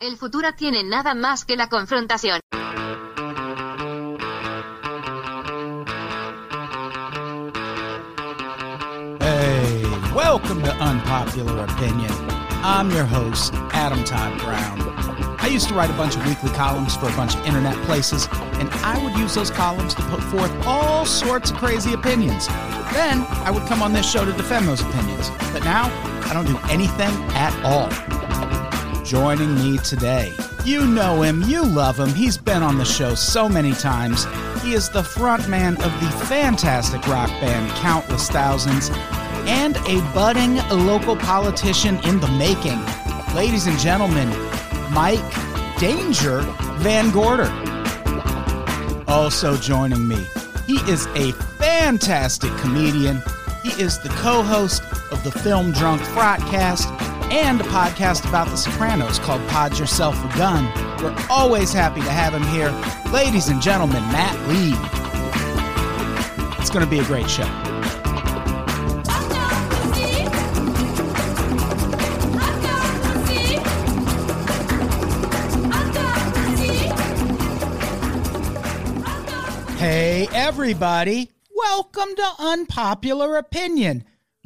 El futuro tiene nada más que la confrontación. Hey, welcome to Unpopular Opinion. I'm your host, Adam Todd Brown. I used to write a bunch of weekly columns for a bunch of internet places, and I would use those columns to put forth all sorts of crazy opinions. Then I would come on this show to defend those opinions. But now, I don't do anything at all. Joining me today, you know him, you love him, he's been on the show so many times. He is the frontman of the fantastic rock band Countless Thousands and a budding local politician in the making. Ladies and gentlemen, Mike Danger Van Gorder. Also joining me, he is a fantastic comedian. He is the co host of the Film Drunk Frotcast and a podcast about The Sopranos called Pod Yourself a Gun. We're always happy to have him here. Ladies and gentlemen, Matt Lieb. It's going to be a great show. Hey, everybody. Welcome to Unpopular Opinion.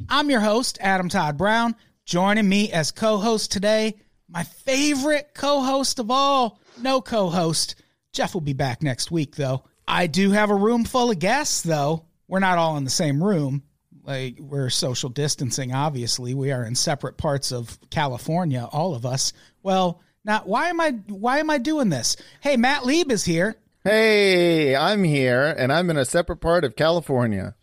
I'm your host, Adam Todd Brown. Joining me as co host today, my favorite co host of all. No co host. Jeff will be back next week, though. I do have a room full of guests, though. We're not all in the same room. Like, we're social distancing, obviously. We are in separate parts of California, all of us. Well, now, why am I why am I doing this? Hey, Matt Lieb is here. Hey, I'm here and I'm in a separate part of California.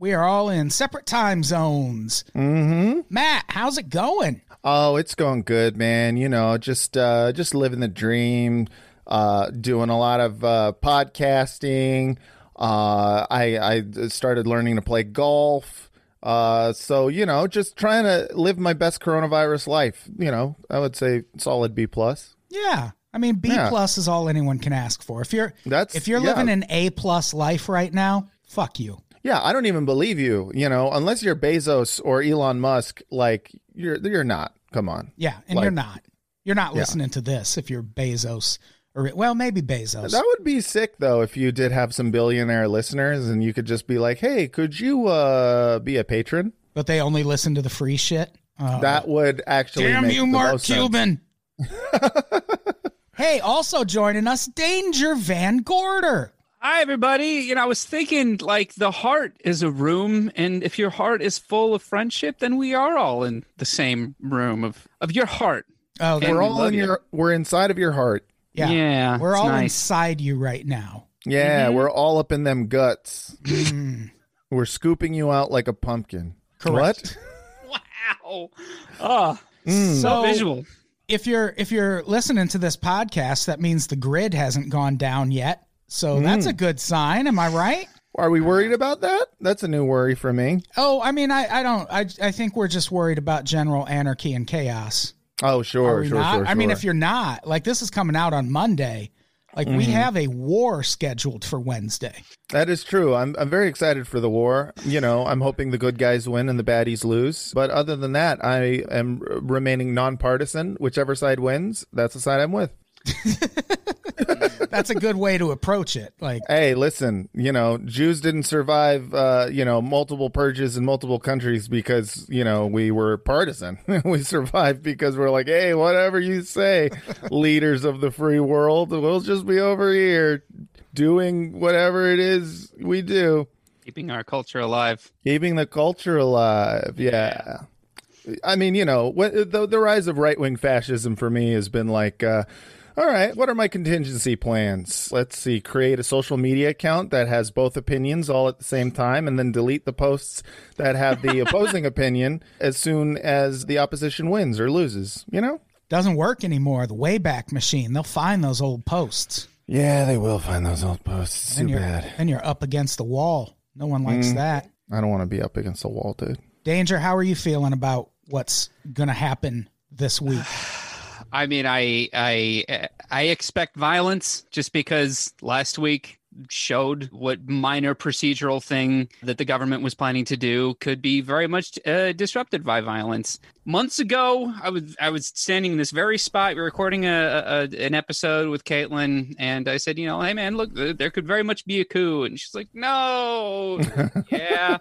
We are all in separate time zones. Mm-hmm. Matt, how's it going? Oh, it's going good, man. You know, just uh just living the dream, uh doing a lot of uh podcasting. Uh I I started learning to play golf. Uh so, you know, just trying to live my best coronavirus life. You know, I would say solid B plus. Yeah. I mean, B Yeah. plus is all anyone can ask for. If you're That's- if you're yeah. living an A plus life right now, fuck you. Yeah, I don't even believe you, you know, unless you're Bezos or Elon Musk, like you're you're not. Come on. Yeah, and Like- you're not. You're not Yeah. listening to this if you're Bezos or well, maybe Bezos. That would be sick though if you did have some billionaire listeners and you could just be like, "Hey, could you uh be a patron?" but they only listen to the free shit. Oh. That would actually Damn make you, Mark. Cuban. hey, also joining us, Danger Van Gorder. Hi, everybody. You know, I was thinking like the heart is a room, and if your heart is full of friendship, then we are all in the same room of of your heart. Oh, we're, We're all in you. your we're inside of your heart. yeah, Yeah, we're all nice. inside you right now. Yeah, we're all up in them guts. Mm, We're scooping you out like a pumpkin. Correct. Wow. Oh, Mm. so So- visual. if you're if you're listening to this podcast, that means the grid hasn't gone down yet. So that's Mm. a good sign. Am I right? Are we worried about that? That's a new worry for me. Oh, I mean, I, I don't. I, I think we're just worried about general anarchy and chaos. Oh, Are sure, sure, sure, I mean, if you're not, like, this is coming out on Monday. Like, we Mm-hmm. have a war scheduled for Wednesday. That is true. I'm I'm very excited for the war. You know, I'm hoping the good guys win and the baddies lose. But other than that, I am remaining nonpartisan. Whichever side wins, that's the side I'm with. That's a good way to approach it. Like, Hey, listen, you know, Jews didn't survive, uh, you know, multiple purges in multiple countries because, you know, we were partisan. we survived because we're like, hey, whatever you say, leaders of the free world, we'll just be over here doing whatever it is we do. Keeping our culture alive. Keeping the culture alive. Yeah. I mean, you know, the, the rise of right wing fascism for me has been like, uh, all right, what are my contingency plans? Let's see, create a social media account that has both opinions all at the same time, and then delete the posts that have the opposing opinion as soon as the opposition wins or loses, you know? doesn't work anymore. The Wayback Machine. They'll find those old posts. Yeah, they will find those old posts. Then you're, Then you're up against the wall. No one likes Mm. that. I don't want to be up against the wall, dude. Danger, how are you feeling about what's going to happen this week? I mean, I I I expect violence just because last week showed what minor procedural thing that the government was planning to do could be very much uh, disrupted by violence. Months ago, I was I was standing in this very spot, recording a, a an episode with Caitlin, and I said, you know, hey man, look, there could very much be a coup, and she's like, no, yeah,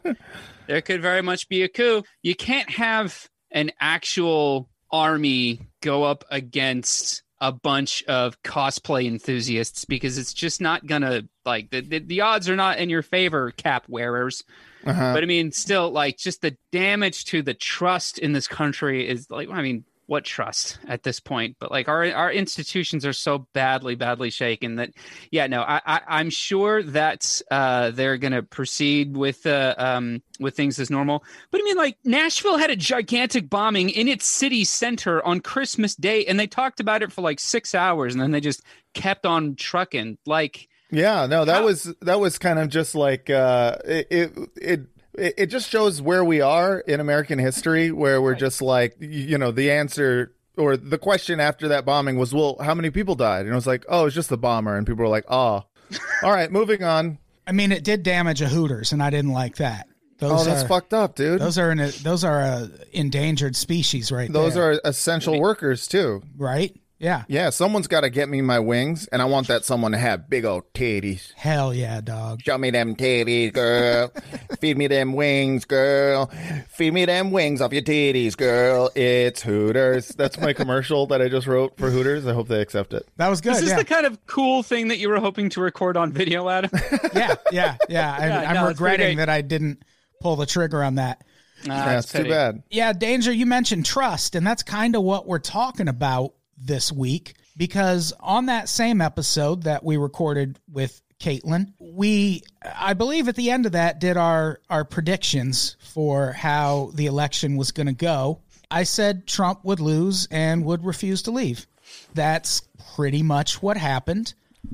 there could very much be a coup. You can't have an actual army go up against a bunch of cosplay enthusiasts because it's just not gonna like the, the, the odds are not in your favor cap wearers Uh-huh. but i mean still like just the damage to the trust in this country is like i mean what trust at this point but like our our institutions are so badly badly shaken that yeah no i, I i'm sure that uh they're gonna proceed with uh um with things as normal. But i mean like nashville had a gigantic bombing in its city center on christmas day and they talked about it for like six hours and then they just kept on trucking like Yeah, no, that How- was that was kind of just like uh, it, it it it just shows where we are in American history, where we're just like you know the answer or the question after that bombing was, well, how many people died? And it was like, oh, it's just the bomber, and people were like, oh, all right, moving on. I mean, it did damage a Hooters, and I didn't like that. Those Oh, that's are, fucked up, dude. Those are an, those are a endangered species, right Those there. are essential workers too. right. Yeah. Yeah, someone's got to get me my wings, and I want that someone to have big old titties. Hell yeah, dog. Show me them titties, girl. Feed me them wings, girl. Feed me them wings off your titties, girl. It's Hooters. That's my commercial that I just wrote for Hooters. I hope they accept it. That was good. is this yeah. the kind of cool thing that you were hoping to record on video adam yeah, yeah, yeah. And Yeah, I'm no, regretting that I didn't pull the trigger on that. Yeah, it's too bad. Yeah, Danger, you mentioned trust, and that's kind of what we're talking about this week because on that same episode that we recorded with Caitlin, we, I believe at the end of that, did our, our predictions for how the election was going to go. I said Trump would lose and would refuse to leave. That's pretty much what happened.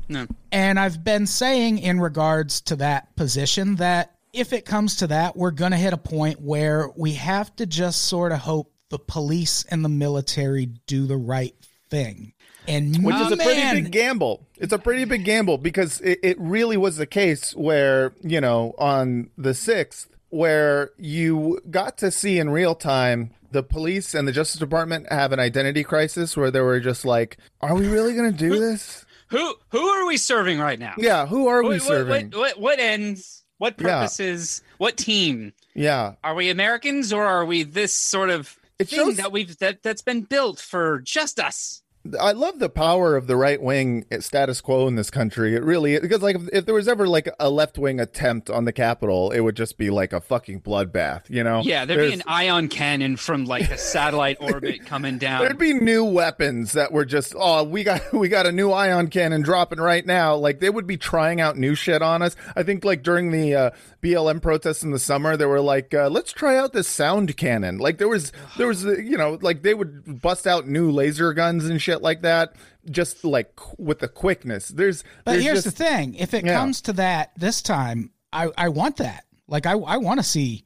No. And I've been saying in regards to that position that if it comes to that, we're going to hit a point where we have to just sort of hope the police and the military do the right thing. And Which is a pretty man, big gamble. It's a pretty big gamble because it, it really was the case where, you know, on the 6th, where you got to see in real time the police and the Justice Department have an identity crisis where they were just like, are we really going to do this? who who are we serving right now Yeah, who are we what, what, serving? what, what, what ends what Yeah. purposes what team Yeah. are we americans or are we this sort of It thing shows- that we've that, that's been built for just us I love the power of the right wing status quo in this country. It really because like if, if there was ever like a left wing attempt on the Capitol, it would just be like a fucking bloodbath. You know? yeah there'd be an ion cannon from like a satellite orbit coming down There'd be new weapons that were just oh we got we got a new ion cannon dropping right now. Like they would be trying out new shit on us. I think like during the uh, BLM protests in the summer, they were like uh, let's try out this sound cannon. Like there was there was you know like they would bust out new laser guns and shit like that. Just like with the quickness. There's But there's here's just, the thing: if it Yeah. comes to that this time, I I want that. Like I I want to see.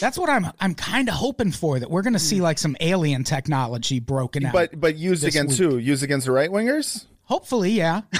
That's what I'm I'm kind of hoping for. That we're going to see mm. like some alien technology broken out. But but used against who? Used against the right wingers? hopefully, yeah.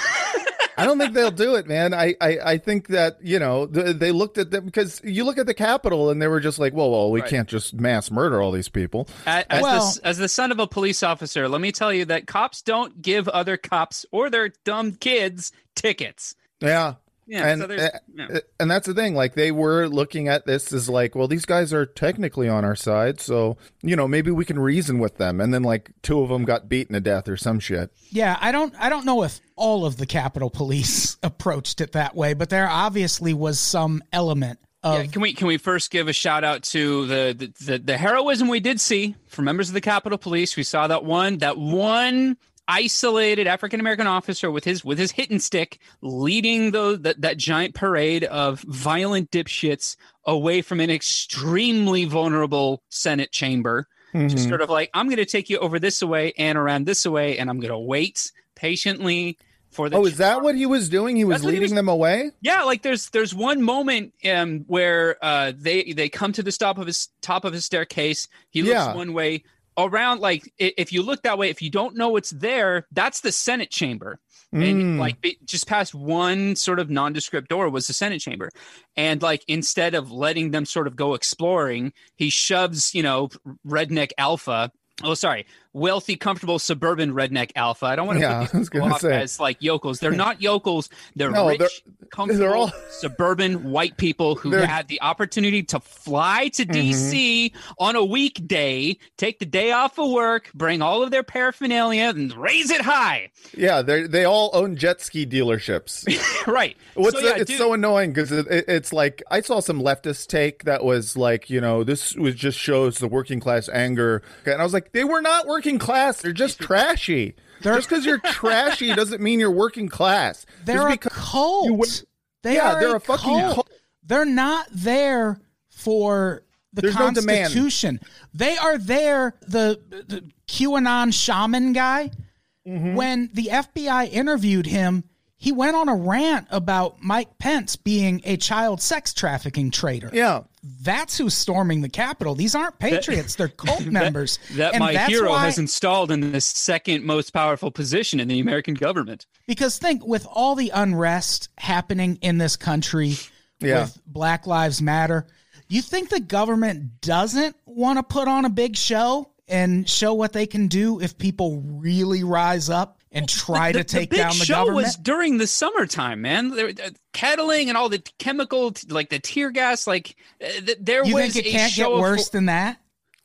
I don't think they'll do it, man. I, I, I think that you know th- they looked at them because you look at the Capitol and they were just like, well, well, we Right. can't just mass murder all these people. As, as, Well- the, as the son of a police officer, let me tell you that cops don't give other cops or their dumb kids tickets. Yeah. Yeah, and so uh, yeah. and that's the thing. Like they were looking at this as like, well, these guys are technically on our side, so you know maybe we can reason with them. And then like two of them got beaten to death or some shit. Yeah, I don't I don't know if all of the Capitol Police approached it that way, but there obviously was some element of Yeah, can we can we first give a shout out to the, the the the heroism we did see from members of the Capitol Police? We saw that one that one isolated African American officer with his with his hitting stick leading the, that that giant parade of violent dipshits away from an extremely vulnerable Senate chamber. Mm-hmm. Just sort of like I'm going to take you over this way and around this way, and I'm going to wait patiently for the. Oh, is that what he was doing? He was what he leading was- them away. Yeah, like there's there's one moment um where uh they they come to the top of his top of his staircase. He looks Yeah. one way. around like if you look that way, if you don't know what's there, that's the Senate chamber. And Mm. like just past one sort of nondescript door was the Senate chamber. And like instead of letting them sort of go exploring, he shoves, you know, redneck alpha. Oh, sorry, wealthy, comfortable suburban redneck alpha. I don't want to Yeah, put these people off say. as like yokels. They're not yokels. They're No, rich, they're- comfortable, they're all- suburban white people who They're- had the opportunity to fly to Mhm. DC on a weekday, take the day off of work, bring all of their paraphernalia, and raise it high. Yeah, they they all own jet ski dealerships. right. What's So, the- yeah, it's dude- so annoying because it, it- it's like I saw some leftist take that was like, you know, this was just shows the working class anger, and I was like, they were not working class; they're just trashy. just because you're trashy doesn't mean you're working class. They're Just a cult. you they Yeah, are they're a, a fucking cult. cult. They're not there for the There's no. Constitution. they are there. The, the QAnon shaman guy. Mm-hmm. When the FBI interviewed him, he went on a rant about Mike Pence being a child sex trafficking traitor. yeah, That's who's storming the Capitol. These aren't patriots; they're cult members. that And my that's hero why- has installed in the second most powerful position in the American government. Because think with all the unrest happening in this country Yeah. with Black Lives Matter, you think the government doesn't want to put on a big show and show what they can do if people really rise up and try to take the big down the show government? was during the summertime, man. There, uh, kettling and all the chemical, like the tear gas, like uh, th- there you was think it a can't show get of- worse than that?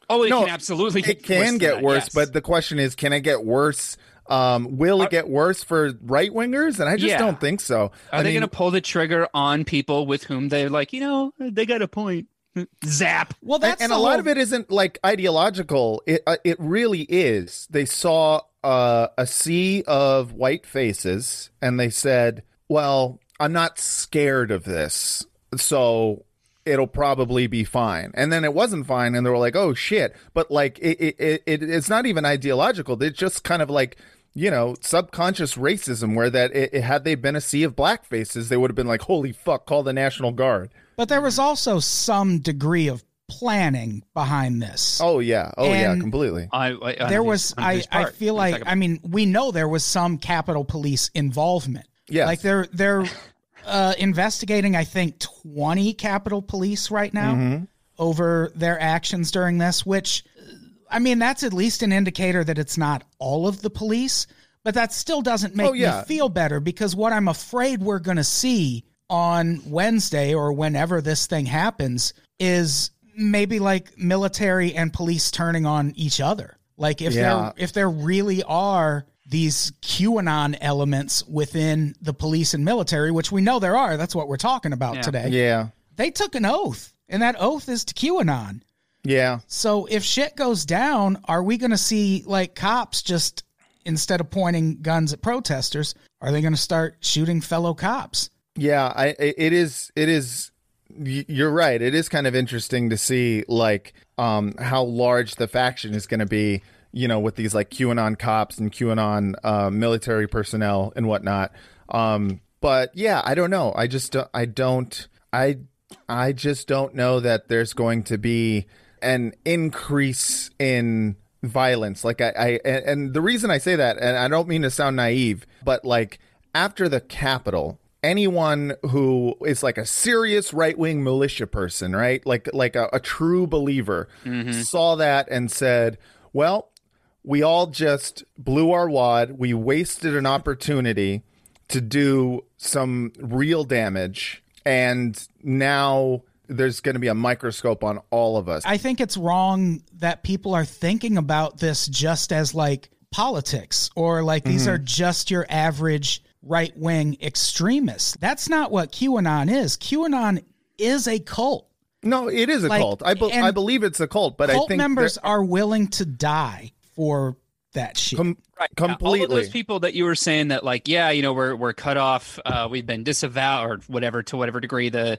Oh, it No, can absolutely. it can than get that, worse, yes. but the question is, can it get worse? Um, will it get worse for right wingers? And I just Yeah. don't think so. are I they going to pull the trigger on people with whom they're like, you know, they got a point? Zap. Well, that's and the a lot of it isn't like ideological. It uh, it really is. They saw uh, a sea of white faces, and they said, "Well, I'm not scared of this, so it'll probably be fine." And then it wasn't fine, and they were like, "Oh shit!" But like, it it, it, it it's not even ideological. It's just kind of like. You know, subconscious racism, where that it, it- had they been a sea of black faces, they would have been like, "Holy fuck, call the National Guard." But there was also some degree of planning behind this. Oh yeah, oh yeah, completely. I, I, I there was I, I feel like second I mean we know there was some Capitol Police involvement. Yeah. Like they're they're uh, investigating I think 20 Capitol Police right now Mm-hmm. over their actions during this which I mean that's at least an indicator that it's not all of the police but that still doesn't make Oh, yeah. me feel better because what I'm afraid we're going to see on Wednesday or whenever this thing happens is maybe like military and police turning on each other. Like if Yeah. there if there really are these QAnon elements within the police and military, which we know there are, that's what we're talking about Yeah. today. Yeah, They took an oath, and that oath is to QAnon. yeah. So if shit goes down, are we going to see like cops just instead of pointing guns at protesters, are they going to start shooting fellow cops? Yeah, I I- it is it is y- you're right. It is kind of interesting to see like um how large the faction is going to be, you know, with these like QAnon cops and QAnon uh, military personnel and whatnot. Um but yeah, I don't know. I just don't, I don't I I just don't know that there's going to be an increase in violence. Like I, I and, and the reason I say that, and I don't mean to sound naive, but like after the Capitol, anyone who is like a serious right wing militia person, right? Like like a, a true believer, saw that and said, Well, we all just blew our wad. We wasted an opportunity to do some real damage. And now there's going to be a microscope on all of us. I think it's wrong that people are thinking about this just as like politics or like these Mm-hmm. are just your average right wing extremists. That's not what QAnon is. QAnon is a cult. no, it is a Like, cult. I, be- I believe it's a cult, but I cult think members that- are willing to die for that shit. com- Right. All completely. of those people that you were saying that, like, yeah, you know, we're we're cut off. Uh, we've been disavowed, or whatever, to whatever degree the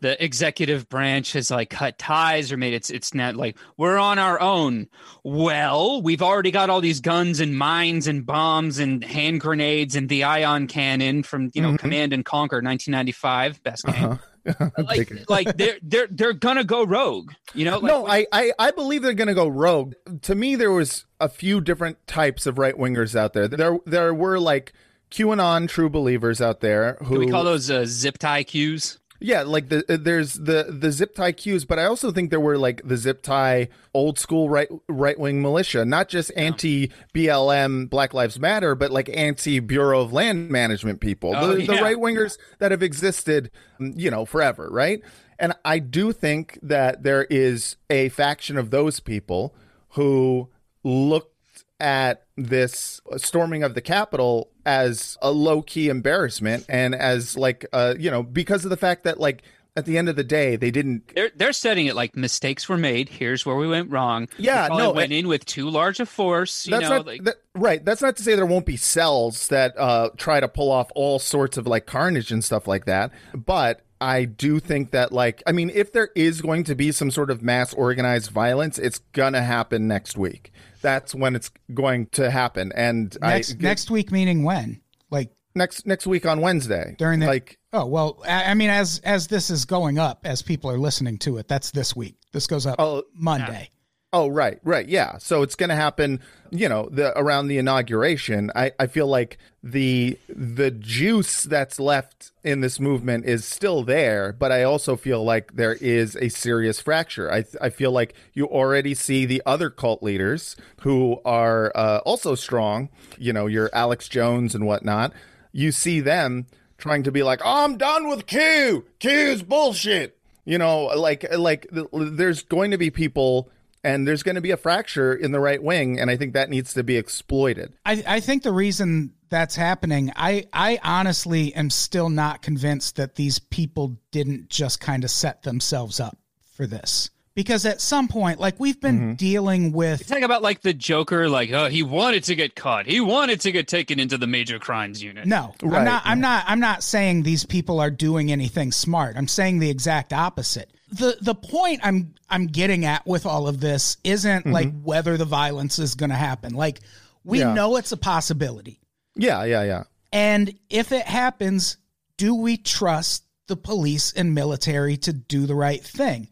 the executive branch has like cut ties or made it's it's not like we're on our own. Well, we've already got all these guns and mines and bombs and hand grenades and the ion cannon from you know Mhm. Command and Conquer, 1995, best game. Uh-huh. like, like they're they're they're gonna go rogue. You know? Like, no, I, I I believe they're to go rogue. To me, there was a few different types of right wingers out there. There there were like QAnon true believers out there who Can we call those uh, zip tie cues? Yeah, like the uh, there's the the zip tie cues, but I also think there were like the zip tie old school right right wing militia, not just anti BLM Black Lives Matter, but like anti Bureau of Land Management people, Oh, the, the right wingers that have existed, mm, you know, forever, right? And I do think that there is a faction of those people who looked at this storming of the Capitol as a low key embarrassment and as like uh you know because of the fact that like at the end of the day they didn't They're they're setting it like mistakes were made. Here's where we went wrong. Yeah, we no, went in with too large a force. You that's know, not like, that, right that's not to say there won't be cells that uh try to pull off all sorts of like carnage and stuff like that but I do think that like I mean if there is going to be some sort of mass organized violence it's gonna happen next week that's when it's going to happen and Next I next week meaning when? Like next next week on Wednesday during the like Oh well, I I mean, as as this is going up, as people are listening to it, that's this week. This goes up Oh, Monday. Oh, right, right, yeah. So it's going to happen, you know, the around the inauguration. I, I feel like the the juice that's left in this movement is still there, but I also feel like there is a serious fracture. I I feel like you already see the other cult leaders who are uh, also strong. You know, your Alex Jones and whatnot. You see them trying to be like, oh, I'm done with Q. Q's bullshit. You know, like like th- there's going to be people and there's going to be a fracture in the right wing and I think that needs to be exploited. I, I think the reason that's happening, I, I honestly am still not convinced that these people didn't just kind of set themselves up for this. Because at some point, like we've been Mm-hmm. dealing with, Talk about like the Joker, like oh, he wanted to get caught. He wanted to get taken into the major crimes unit. no, Right, I'm not, I'm not, I'm not saying these people are doing anything smart. I'm saying the exact opposite. The, the point I'm, I'm getting at with all of this isn't like whether the violence is going to happen. Like we Mm-hmm. Yeah. know it's a possibility. Yeah, yeah, yeah. And if it happens, do we trust the police and military to do the right thing?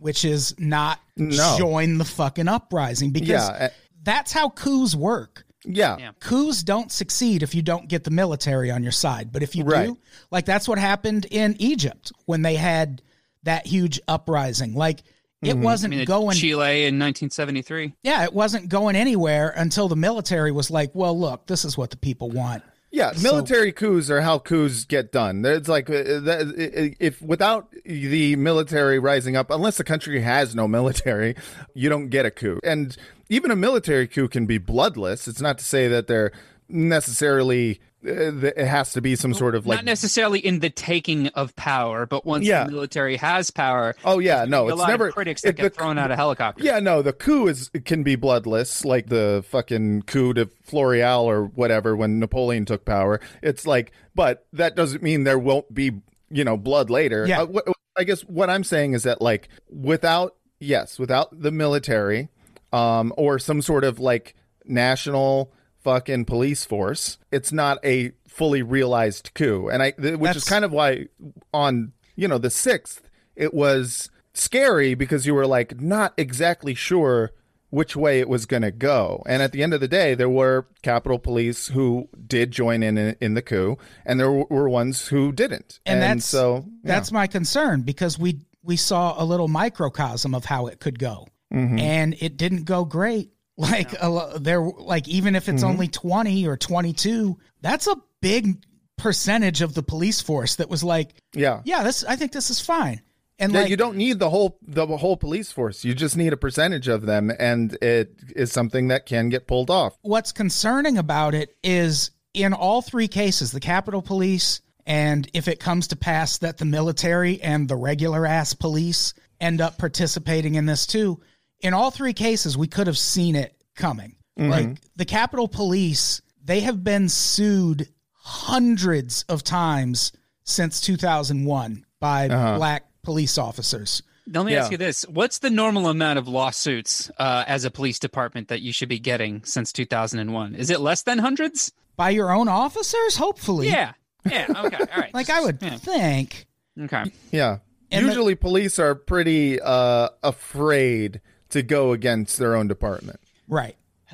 Which is not Mm-hmm. No. join the fucking uprising because Yeah, uh, that's how coups work. Yeah. Yeah. Coups don't succeed if you don't get the military on your side. But if you Right. do, like that's what happened in Egypt when they had that huge uprising. Like it Mm-hmm. Wasn't mean, going Chile in 1973. yeah, it wasn't going anywhere until the military was like, well, look, this is what the people want. Yeah, military coups are how coups get done. It's like uh, if without the military rising up, unless the country has no military, you don't get a coup. And even a military coup can be bloodless. It's not to say that they're necessarily uh, that it has to be some sort of like Not necessarily in the taking of power, but once Yeah. the military has power, Oh yeah, no, a it's lot never of critics that it- get the- thrown out of helicopters. Yeah, no, the coup is can be bloodless, like the fucking coup de Floreal or whatever when Napoleon took power. It's like, but that doesn't mean there won't be, you know, blood later. Yeah. Uh, wh- I guess what I'm saying is that like without yes, without the military, um, or some sort of like national fucking police force, it's not a fully realized coup. And I, th- which is kind of why on you know the sixth it was scary because you were like not exactly sure which way it was going to go. And at the end of the day, there were Capitol Police who did join in in, the coup, and there were ones who didn't. and, that's so that's my concern because we we saw a little microcosm of how it could go Mm-hmm. and it didn't go great like a, lo- there like even if Mm-hmm. it's only 20 or 22 that's a big percentage of the police force that was like yeah. yeah this i think this is fine and Yeah, like you don't need the whole the whole police force. You just need a percentage of them, and it is something that can get pulled off. what's concerning about it is in all three cases, the Capitol Police, and if it comes to pass that the military and the regular ass police end up participating in this too, in all three cases, we could have seen it coming. Like the Capitol Police, they have been sued hundreds of times since 2001 by black police officers. Let me Yeah. ask you this: What's the normal amount of lawsuits uh, as a police department that you should be getting since 2001? Is it less than hundreds? By your own officers, hopefully. Yeah. Yeah. Okay. All right. Like I would Yeah. think. Okay. Yeah. And the- Usually police are pretty uh, afraid to go against their own department, Right.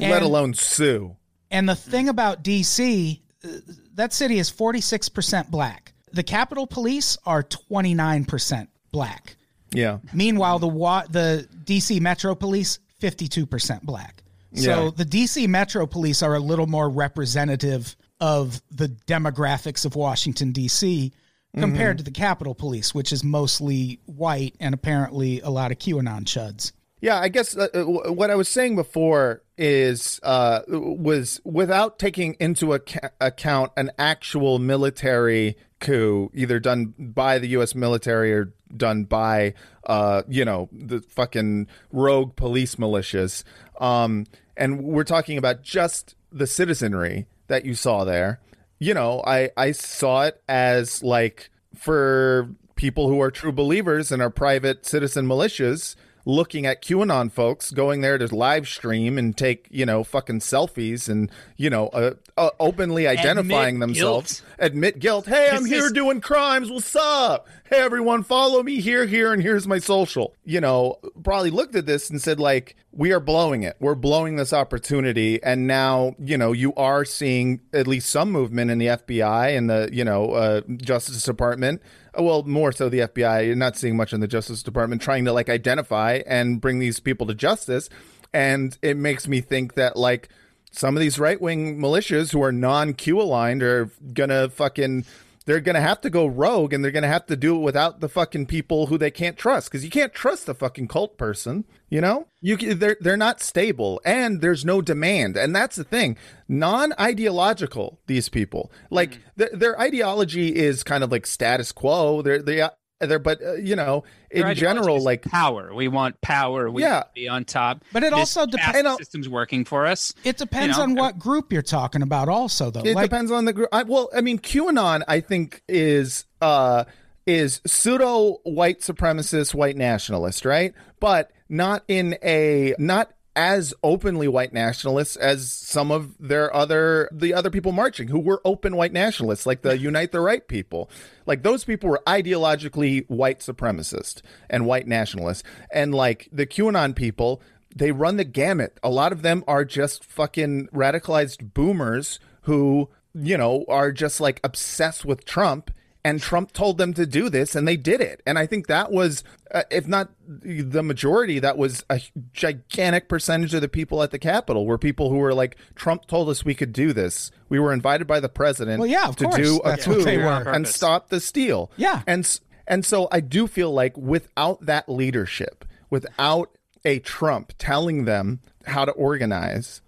let And- alone sue. And the thing about DC, uh, that city is 46% black. The Capitol Police are 29% black. Yeah. Meanwhile, the wa- the DC Metro Police 52% black. So Yeah. the DC Metro Police are a little more representative of the demographics of Washington D.C. compared to the Capitol Police, which is mostly white and apparently a lot of QAnon chuds. Yeah, I guess uh, uh, what I was saying before is uh, was without taking into acc- account an actual military coup, either done by the U.S. military or done by uh, you know the fucking rogue police militias. Um, and we're talking about just the citizenry that you saw there. You know, I I saw it as like for people who are true believers and are private citizen militias looking at QAnon folks going there to live stream and take, you know, fucking selfies and, you know, uh, uh, openly identifying Admit themselves, guilt. admit guilt. Hey, I'm This here is- doing crimes. What's up? Hey, everyone, follow me here, here, and here's my social. You know, probably looked at this and said, like, we are blowing it. We're blowing this opportunity. And now, you know, you are seeing at least some movement in the FBI and the, you know, uh, Justice Department well more so the fbi you're not seeing much in the justice department trying to like identify and bring these people to justice and it makes me think that like some of these right-wing militias who are non-q aligned are gonna fucking they're gonna have to go rogue and they're gonna have to do it without the fucking people who they can't trust because you can't trust a fucking cult person you know? You they're they're not stable and there's no demand and that's the thing. Non-ideological these people. Like hmm. their, their ideology is kind of like status quo. They're they they're but uh, you know in Their general like power. We want power. We Yeah. want to be on top. But it This also depends caste And system's working for us. It depends You know, on what group you're talking about, also, though. It like, depends on the group. I, well, I mean, QAnon, I think is uh is pseudo white supremacist, white nationalist, right? But not in a not as openly white nationalists as some of their other the other people marching who were open white nationalists, like the Unite the Right people. Like those people were ideologically white supremacist and white nationalists, and like the QAnon people they run the gamut. A lot of them are just fucking radicalized boomers who, you know, are just like obsessed with Trump. And Trump told them to do this, and they did it. And I think that was, uh, if not the majority, that was a gigantic percentage of the people at the Capitol were people who were like, Trump told us we could do this. We were invited by the president Well, yeah, of to course. do a That's coup and stop the steal. Yeah. And and so I do feel like without that leadership, without a Trump telling them how to organize,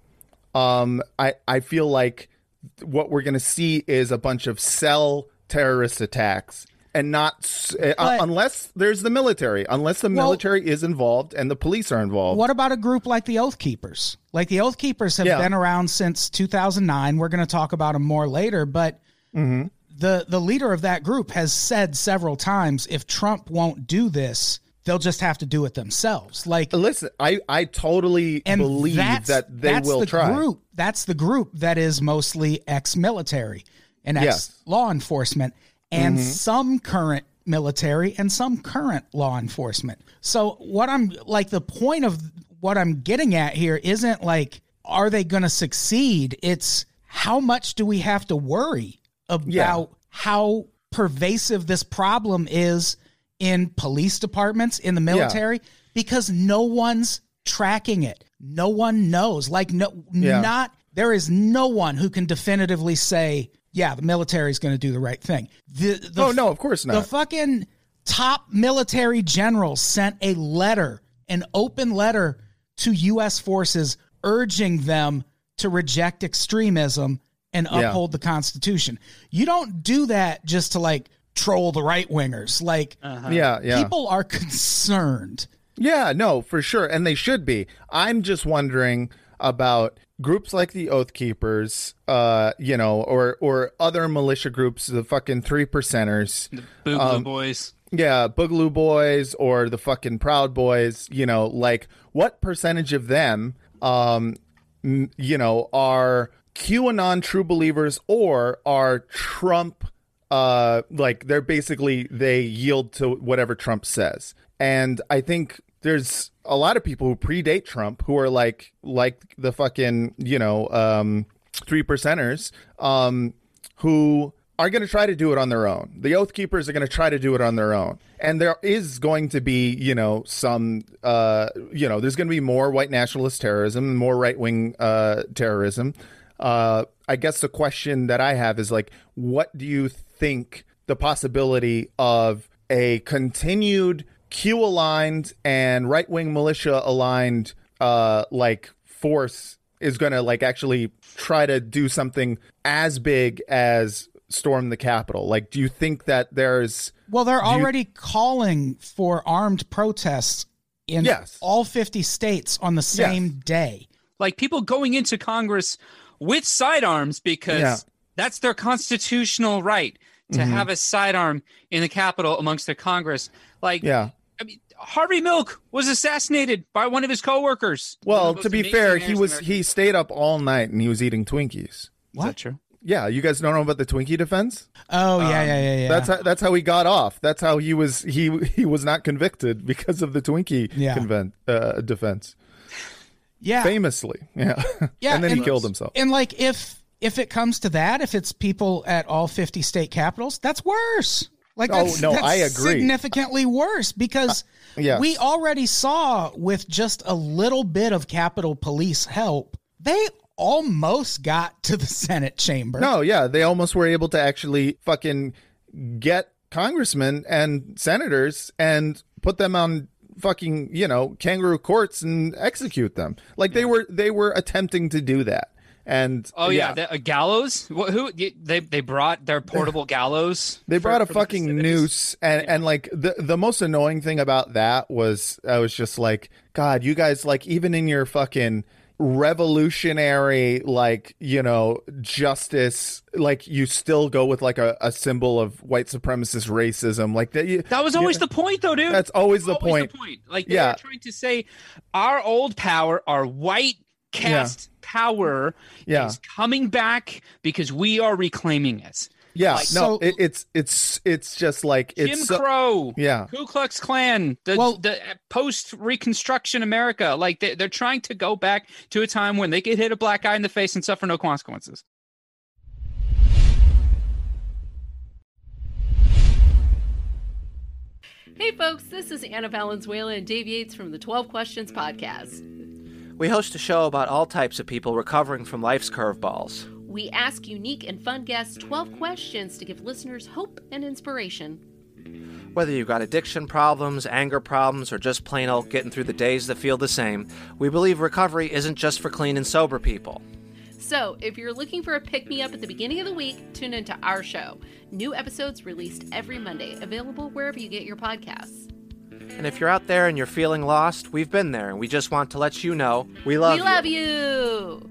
um, I I feel like what we're going to see is a bunch of cell terrorist attacks. And not uh, But- unless there's the military, unless the Well- military is involved and the police are involved. What about a group like the Oath Keepers? Like the Oath Keepers have Yeah. been around since 2009. We're going to talk about them more later, but Mm-hmm. the the leader of that group has said several times, if Trump won't do this, they'll just have to do it themselves. Like Listen, I I totally believe that they that's will the try. Group, that's the group that is mostly ex-military and Yes. Mm-hmm. ex-law enforcement, and some current military and some current law enforcement. So what I'm like, the point of what I'm getting at here isn't like, are they going to succeed? It's how much do we have to worry about how pervasive this problem is in police departments, in the military, because no one's tracking it. No one knows. Like no Yeah. not there is no one who can definitively say, yeah, the military is going to do the right thing. The, the Oh no, of course not. the fucking top military generals sent a letter, an open letter to U.S. forces urging them to reject extremism and Yeah. uphold the Constitution. You don't do that just to like troll the right wingers. Like uh-huh. yeah, yeah. people are concerned. Yeah, no, for sure. And they should be. I'm just wondering about groups like the Oath Keepers, uh, you know, or or other militia groups, the fucking three percenters. Boogaloo Um, boys. Yeah, Boogaloo Boys or the fucking Proud Boys, you know, like what percentage of them um you know, are QAnon true believers or are Trump uh, like they're basically they yield to whatever Trump says. And I think there's a lot of people who predate Trump who are like like the fucking you know um, three percenters um, who are going to try to do it on their own. The Oath Keepers are going to try to do it on their own. And there is going to be, you know, some, uh, you know, there's going to be more white nationalist terrorism, more right wing uh, terrorism. Uh, I guess the question that I have is like, what do you think the possibility of a continued Q aligned and right wing militia aligned, uh, like force is going to like actually try to do something as big as storm the Capitol? Like, do you think that there's Well, they're you- already calling for armed protests in Yes. all 50 states on the same day. Like people going into Congress with sidearms because Yeah. that's their constitutional right to Mhm. have a sidearm in the Capitol amongst the Congress. Like, yeah? I mean, Harvey Milk was assassinated by one of his coworkers. One Well, to be fair, he was America. he stayed up all night and he was eating Twinkies. Is What? that true? Yeah, you guys don't know about the Twinkie defense? Oh, yeah, Um, yeah, yeah, yeah. That's how, that's how he got off. That's how he was he he was not convicted because of the Twinkie Yeah. conven- uh, defense. yeah. Famously, yeah. Yeah, and then he killed himself. And like if if it comes to that, if it's people at all 50 state capitals, that's worse. Like Oh, no, that's I agree. significantly worse because yes. we already saw with just a little bit of Capitol Police help, they almost got to the Senate chamber. No, yeah, they almost were able to actually fucking get congressmen and senators and put them on fucking, you know, kangaroo courts and execute them. Like they were they were attempting to do that. And Oh yeah, the, a gallows. Wh- Who they they brought their portable gallows? They for- brought a for fucking noose, and and like the the most annoying thing about that was I was just like, God, you guys like even in your fucking revolutionary like you know justice like you still go with like a, a symbol of white supremacist racism like that you, That was always the point, though, dude. that's always the Always point the point. Like Yeah. trying to say, our old power, our white caste power, Yeah. is coming back because we are reclaiming it. yeah like- no So- it, it's it's it's just like Jim it's so- Crow, yeah Ku Klux Klan, the, Well- the post Reconstruction America. Like they, they're trying to go back to a time when they could hit a black guy in the face and suffer no consequences. Hey folks, this is Anna Valenzuela and Dave Yates from the 12 Questions Podcast. We host a show about all types of people recovering from life's curveballs. We ask unique and fun guests 12 questions to give listeners hope and inspiration. Whether you've got addiction problems, anger problems, or just plain old getting through the days that feel the same, we believe recovery isn't just for clean and sober people. So, if you're looking for a pick me up at the beginning of the week, tune into our show. New episodes released every Monday, available wherever you get your podcasts. And if you're out there and you're feeling lost, we've been there, and we just want to let you know we love you. we you. love you!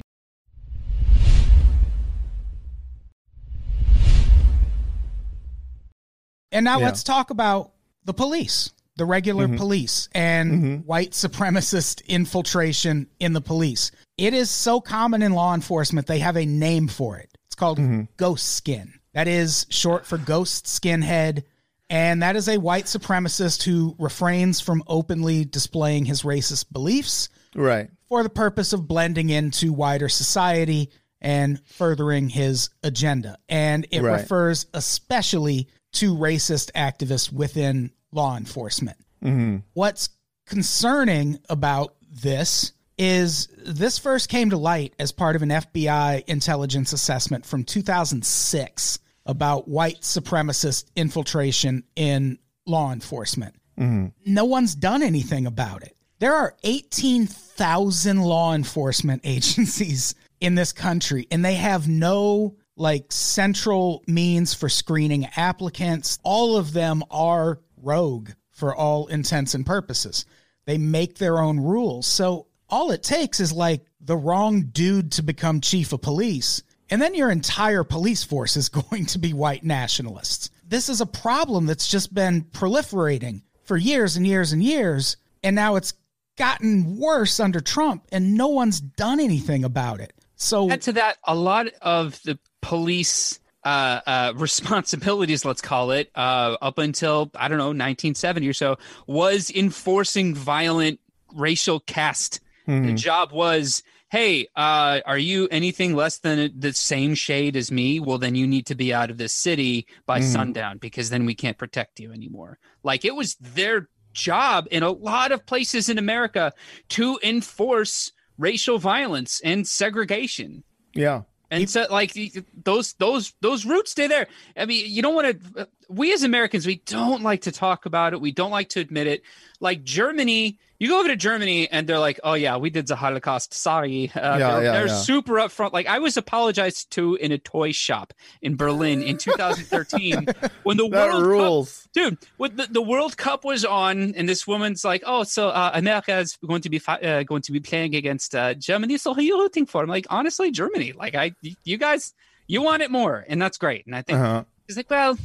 And now Yeah. let's talk about the police, the regular mm-hmm. police, and mm-hmm. white supremacist infiltration in the police. It is so common in law enforcement, they have a name for it. It's called mm-hmm. ghost skin. That is short for ghost skinhead. And that is a white supremacist who refrains from openly displaying his racist beliefs right for the purpose of blending into wider society and furthering his agenda. And it Right. refers especially to racist activists within law enforcement. Mm-hmm. What's concerning about this is this first came to light as part of an FBI intelligence assessment from 2006 about white supremacist infiltration in law enforcement mm-hmm. no one's done anything about it. There are 18,000 law enforcement agencies in this country, and they have no like central means for screening applicants. All of them are rogue for all intents and purposes. They make their own rules. So all it takes is like the wrong dude to become chief of police, and then your entire police force is going to be white nationalists. This is a problem that's just been proliferating for years and years and years, and now it's gotten worse under Trump, and no one's done anything about it. So Add to that, a lot of the police uh, uh, responsibilities, let's call it, uh, up until I don't know 1970 or so, was enforcing violent racial caste. Mm-hmm. The job was, hey, uh, are you anything less than the same shade as me? Well, then you need to be out of this city by Mhm. sundown because then we can't protect you anymore. Like it was their job in a lot of places in America to enforce racial violence and segregation. Yeah. And so, like those those those roots stay there. I mean, you don't want to. We as Americans, we don't like to talk about it. We don't like to admit it. Like Germany, you go over to Germany and they're like, "Oh yeah, we did the Holocaust. Sorry." Uh, Yeah, they're yeah, they're yeah. super upfront. Like I was apologized to in a toy shop in Berlin in 2013 when the That World Cup dude when the, the world cup was on and this woman's like oh so uh, america is going to be fi- uh, going to be playing against uh, germany so who are you rooting for i'm like honestly germany like i you guys you want it more and that's great and i think Uh-huh. he's like well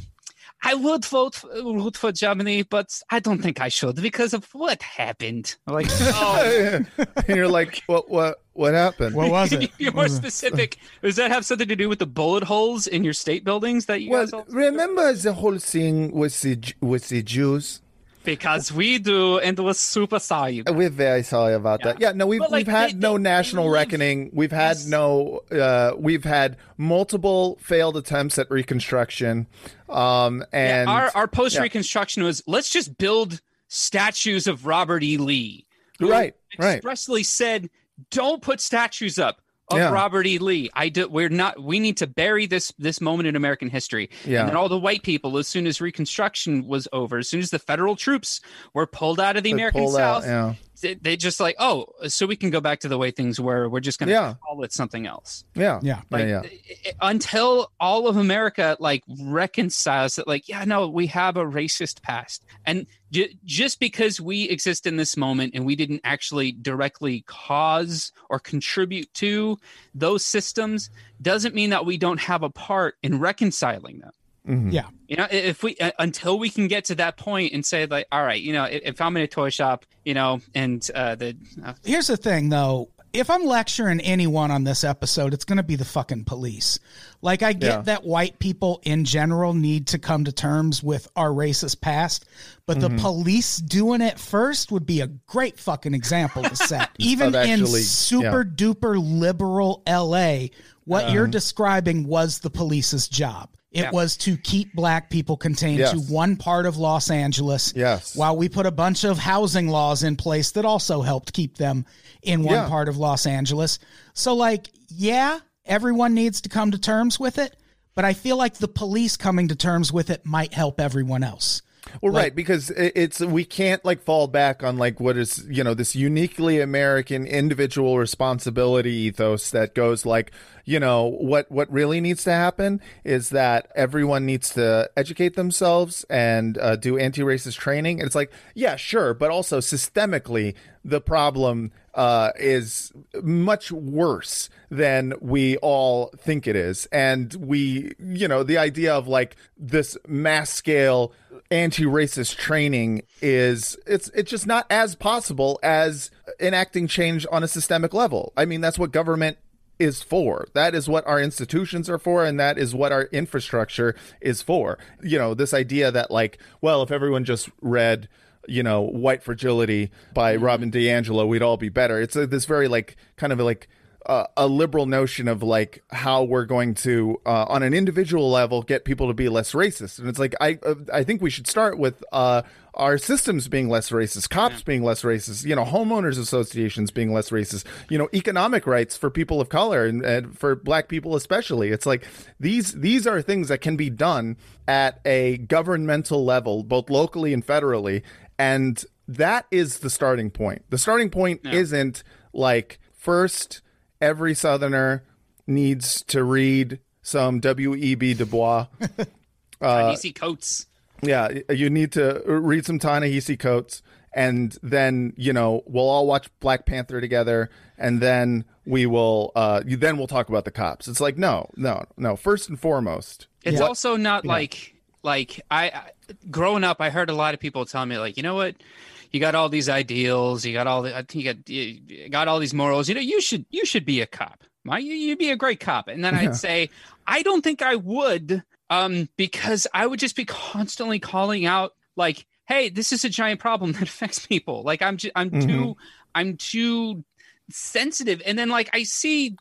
I would vote root for Germany, but I don't think I should because of what happened. Like, oh, and you're like, what what what happened? What was it? you're more specific. Does that have something to do with the bullet holes in your state buildings that you well, guys all remember the whole thing with the with the Jews? Because we do, and it was super sorry. We're very sorry about that. Yeah, no, we've like, we've had they- no they- national they reckoning. We've had Yes. no. Uh, we've had multiple failed attempts at reconstruction. Um, and Yeah, our our post reconstruction was let's just build statues of Robert E. Lee. who Right, right. Expressly said, don't put statues up of Yeah. Robert E. Lee. I do, we're not. We need to bury this this moment in American history. Yeah. And then all the white people, as soon as Reconstruction was over, as soon as the federal troops were pulled out of the They American pulled out, South, yeah. They, they just like, oh, so we can go back to the way things were. We're just going to Yeah. call it something else yeah, Yeah. like yeah, i- i- until all of america like reconciles that like yeah no we have a racist past and j- just because we exist in this moment and we didn't actually directly cause or contribute to those systems doesn't mean that we don't have a part in reconciling them Mhm. Yeah. you know if we uh, until we can get to that point and say like all right you know if, if i'm in a toy shop you know and uh the uh, Here's the thing, though. If I'm lecturing anyone on this episode, it's going to be the fucking police. Like, I get Yeah. that white people in general need to come to terms with our racist past, but Mm-hmm. the police doing it first would be a great fucking example to set. Even actually- in super duper liberal LA, what Uh-huh. you're describing was the police's job. It Yeah. was to keep black people contained Yes. to one part of Los Angeles. Yes. While we put a bunch of housing laws in place that also helped keep them in one Yeah. part of Los Angeles. So, like, yeah, everyone needs to come to terms with it, but I feel like the police coming to terms with it might help everyone else. Well, right, because it's we can't like fall back on like what is you know this uniquely American individual responsibility ethos that goes like you know what what really needs to happen is that everyone needs to educate themselves and uh, do anti-racist training. And it's like yeah, sure, but also systemically the problem uh, is much worse than we all think it is, and we you know the idea of like this mass scale anti-racist training is it's it's just not as possible as enacting change on a systemic level. I mean, that's what government is for. That is what our institutions are for and that is what our infrastructure is for. You know, this idea that like, well, if everyone just read you know, White Fragility by mm-hmm. Robin DiAngelo, we'd all be better. It's a, this very like kind of like uh, a liberal notion of like how we're going to uh, on an individual level get people to be less racist. And it's like i uh, i think we should start with uh our systems being less racist cops being less racist you know homeowners associations being less racist you know economic rights for people of color and, and for black people especially. It's like these these are things that can be done at a governmental level both locally and federally and that is the starting point. The starting point isn't like first every Southerner needs to read some W.E.B. Du Bois. uh, Coates Yeah, you need to read some Ta-Nehisi Coates, and then you know we'll all watch Black Panther together, and then we will. Uh, you, then we'll talk about the cops. It's like no, no, no. First and foremost, It's Yeah. also not like like I, I growing up. I heard a lot of people tell me like, you know what, you got all these ideals, you got all the, I think you got you got all these morals. You know, you should you should be a cop. My, you- you'd be a great cop. And then Yeah. I'd say, I don't think I would, um, because I would just be constantly calling out, like, hey, this is a giant problem that affects people. Like, I'm, ju- I'm Mhm. too, I'm too sensitive. And then, like, I see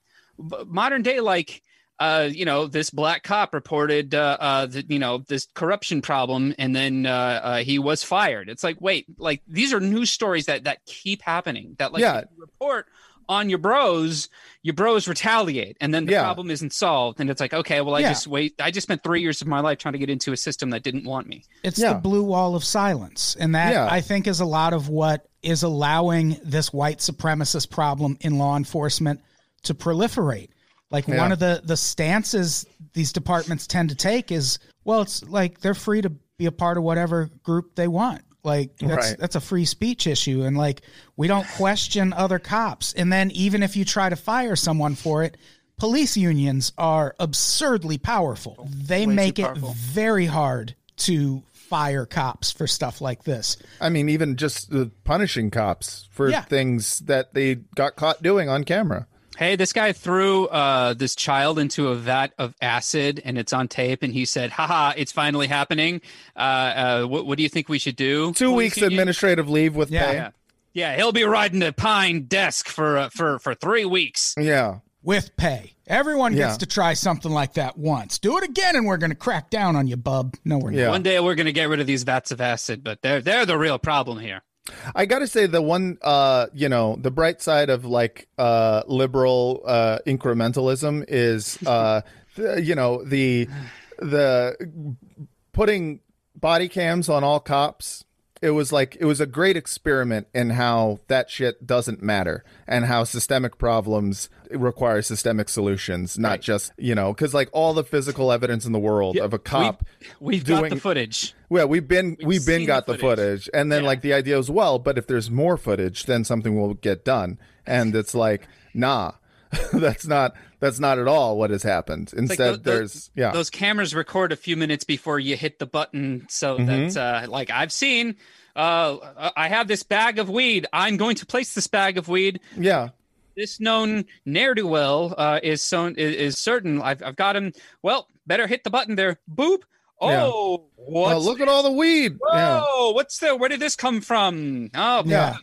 modern day, like, uh, you know, this black cop reported, uh, uh, that, you know, this corruption problem, and then uh, uh, he was fired. It's like, wait, like these are news stories that that keep happening. That like Yeah. you report on your bros, your bros retaliate, and then the Yeah. problem isn't solved. And it's like, okay, well, I Yeah. just wait. I just spent three years of my life trying to get into a system that didn't want me. It's Yeah. the blue wall of silence. And that, Yeah. I think, is a lot of what is allowing this white supremacist problem in law enforcement to proliferate. Like Yeah. one of the, the stances these departments tend to take is, well, it's like they're free to be a part of whatever group they want. Like that's Right. that's a free speech issue, and like we don't question other cops. And then even if you try to fire someone for it, police unions are absurdly powerful. They Way make it powerful. very hard to fire cops for stuff like this. I mean, even just punishing cops for Yeah. things that they got caught doing on camera. Hey, this guy threw uh, this child into a vat of acid, and it's on tape. And he said, "Haha, it's finally happening. Uh, uh, what, what do you think we should do?" Two Police weeks union? administrative leave with Yeah. pay. Yeah, yeah, he'll be riding the pine desk for uh, for for three weeks. Yeah. with pay. Everyone gets Yeah. to try something like that once. Do it again, and we're going to crack down on you, bub. No, we're Yeah. not. One day we're going to get rid of these vats of acid, but they're they're the real problem here. I got to say the one uh you know the bright side of like uh liberal uh incrementalism is uh the, you know the the putting body cams on all cops it was like it was a great experiment in how that shit doesn't matter and how systemic problems require systemic solutions not just you know because like all the physical evidence in the world of a cop We've, we've got the footage. Yeah, we've been we've, We've been got the the footage. footage. and then Yeah. like the idea is well, but if there's more footage, then something will get done, and it's like nah, that's not that's not at all what has happened. Like Instead, tho- there's yeah, those cameras record a few minutes before you hit the button, so Mm-hmm. that uh, like I've seen. Uh, I have this bag of weed. I'm going to place this bag of weed yeah, this known ne'er do well uh, is so is, is certain. I've I've got him. Well, better hit the button there. Boop. Yeah. Oh, Oh, what's look at all the weed. Whoa, Yeah, what's the? Where did this come from? Oh, Yeah.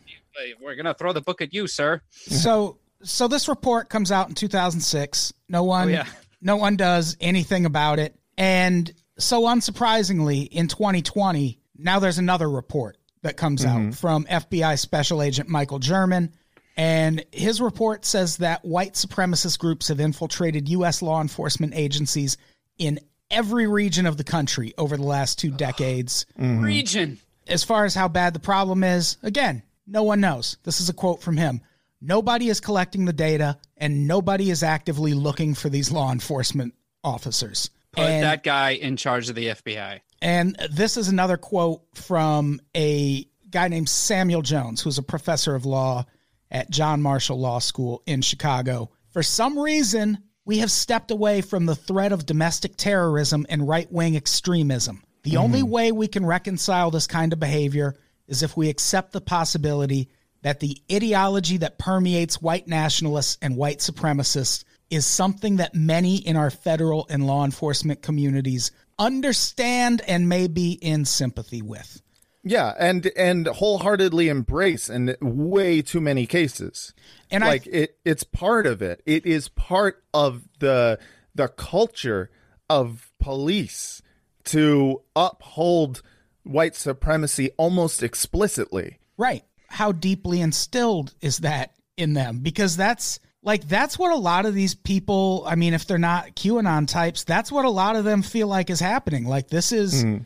We're gonna throw the book at you, sir. So, so this report comes out in 2006. No one, Oh, yeah. no one does anything about it, and so unsurprisingly, in 2020, now there's another report that comes out from FBI Special Agent Michael German. And his report says that white supremacist groups have infiltrated U.S. law enforcement agencies in every region of the country over the last two decades. Mm-hmm. Region. As far as how bad the problem is, again, no one knows. This is a quote from him. Nobody is collecting the data, and nobody is actively looking for these law enforcement officers. Put and, that guy in charge of the FBI. and this is another quote from a guy named Samuel Jones, who's a professor of law at John Marshall Law School in Chicago. For some reason, we have stepped away from the threat of domestic terrorism and right wing extremism. The only mm-hmm. way we can reconcile this kind of behavior is if we accept the possibility that the ideology that permeates white nationalists and white supremacists is something that many in our federal and law enforcement communities understand and may be in sympathy with. Yeah, and and wholeheartedly embrace in way too many cases. And like I it, it's part of it. It is part of the the culture of police to uphold white supremacy almost explicitly. right, how deeply instilled is that in them? Because that's like that's what a lot of these people, I mean if they're not QAnon types, that's what a lot of them feel like is happening. Like this is hmm.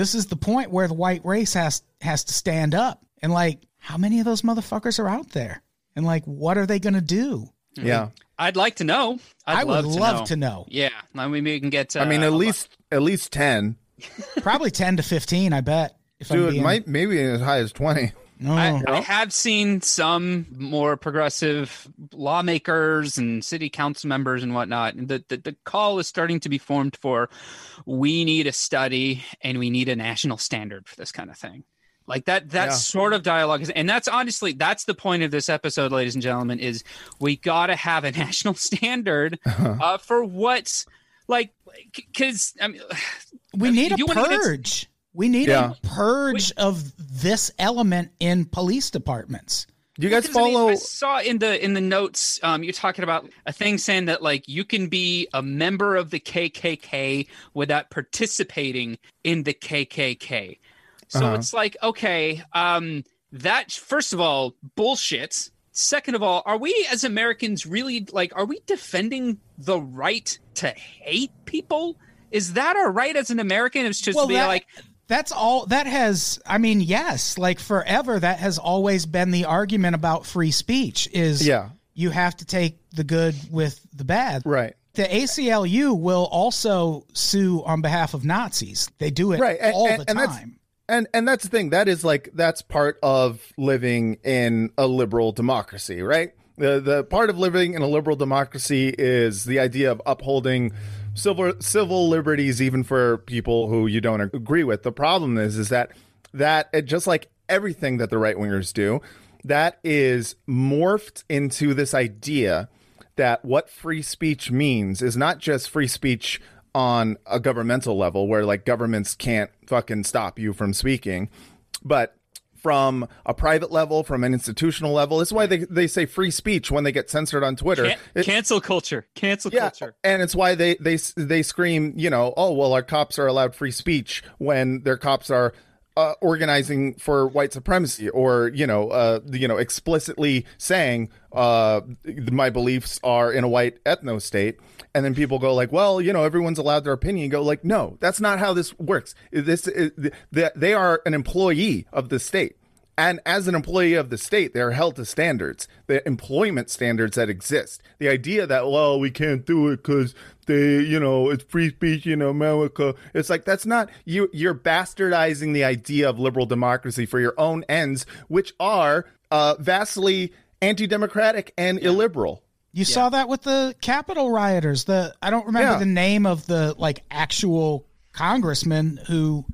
This is the point where the white race has has to stand up. And like how many of those motherfuckers are out there? And like what are they going to do? Yeah. I'd like to know. I'd I would love, love to, to know. know. Yeah, I mean, maybe we can get. Uh, I mean, at least at least ten. Probably 10 to 15, I bet. If I'm Dude, being, might maybe as high as twenty. no. I, I have seen some more progressive lawmakers and city council members and whatnot. And the, the, the call is starting to be formed for we need a study and we need a national standard for this kind of thing. Like that that Yeah. sort of dialogue is and that's honestly that's the point of this episode, ladies and gentlemen, is we gotta have a national standard uh, for what's like because I mean We need a you wanna get purge. We need Yeah. a purge of this element in police departments. Do you guys Because, I mean, follow? I saw in the in the notes, um, you're talking about a thing saying that like you can be a member of the KKK without participating in the KKK. So Uh-huh. it's like, okay, um, that first of all, bullshit. Second of all, are we as Americans really like? Are we defending the right to hate people? Is that our right as an American? It's just Well, to be that- like, That's all that has I mean, yes, like forever that has always been the argument about free speech is Yeah. you have to take the good with the bad. right. The ACLU will also sue on behalf of Nazis. They do it Right, and- all and- the and time. And and that's the thing. That is like that's part of living in a liberal democracy, right? The the part of living in a liberal democracy is the idea of upholding civil civil liberties even for people who you don't agree with. The problem is is that that it, just like everything that the right wingers do, that is morphed into this idea that what free speech means is not just free speech on a governmental level where like governments can't fucking stop you from speaking, but from a private level, from an institutional level. Is why they, they say free speech when they get censored on Twitter. can- It- cancel culture, cancel yeah, culture. and it's why they they they scream, you know, oh well, our cops are allowed free speech when their cops are uh, organizing for white supremacy, or you know, uh, you know, explicitly saying uh, my beliefs are in a white ethno state, and then people go like, well, you know, everyone's allowed their opinion. Go like, no, that's not how this works. This is, that they are an employee of the state. And as an employee of the state, they're held to standards, the employment standards that exist. The idea that, well, we can't do it because they, you know, it's free speech in America. It's like, that's not, you, you're bastardizing the idea of liberal democracy for your own ends, which are uh, vastly anti democratic and illiberal. You saw that with the Capitol rioters. The I don't remember Yeah. the name of the like actual congressman who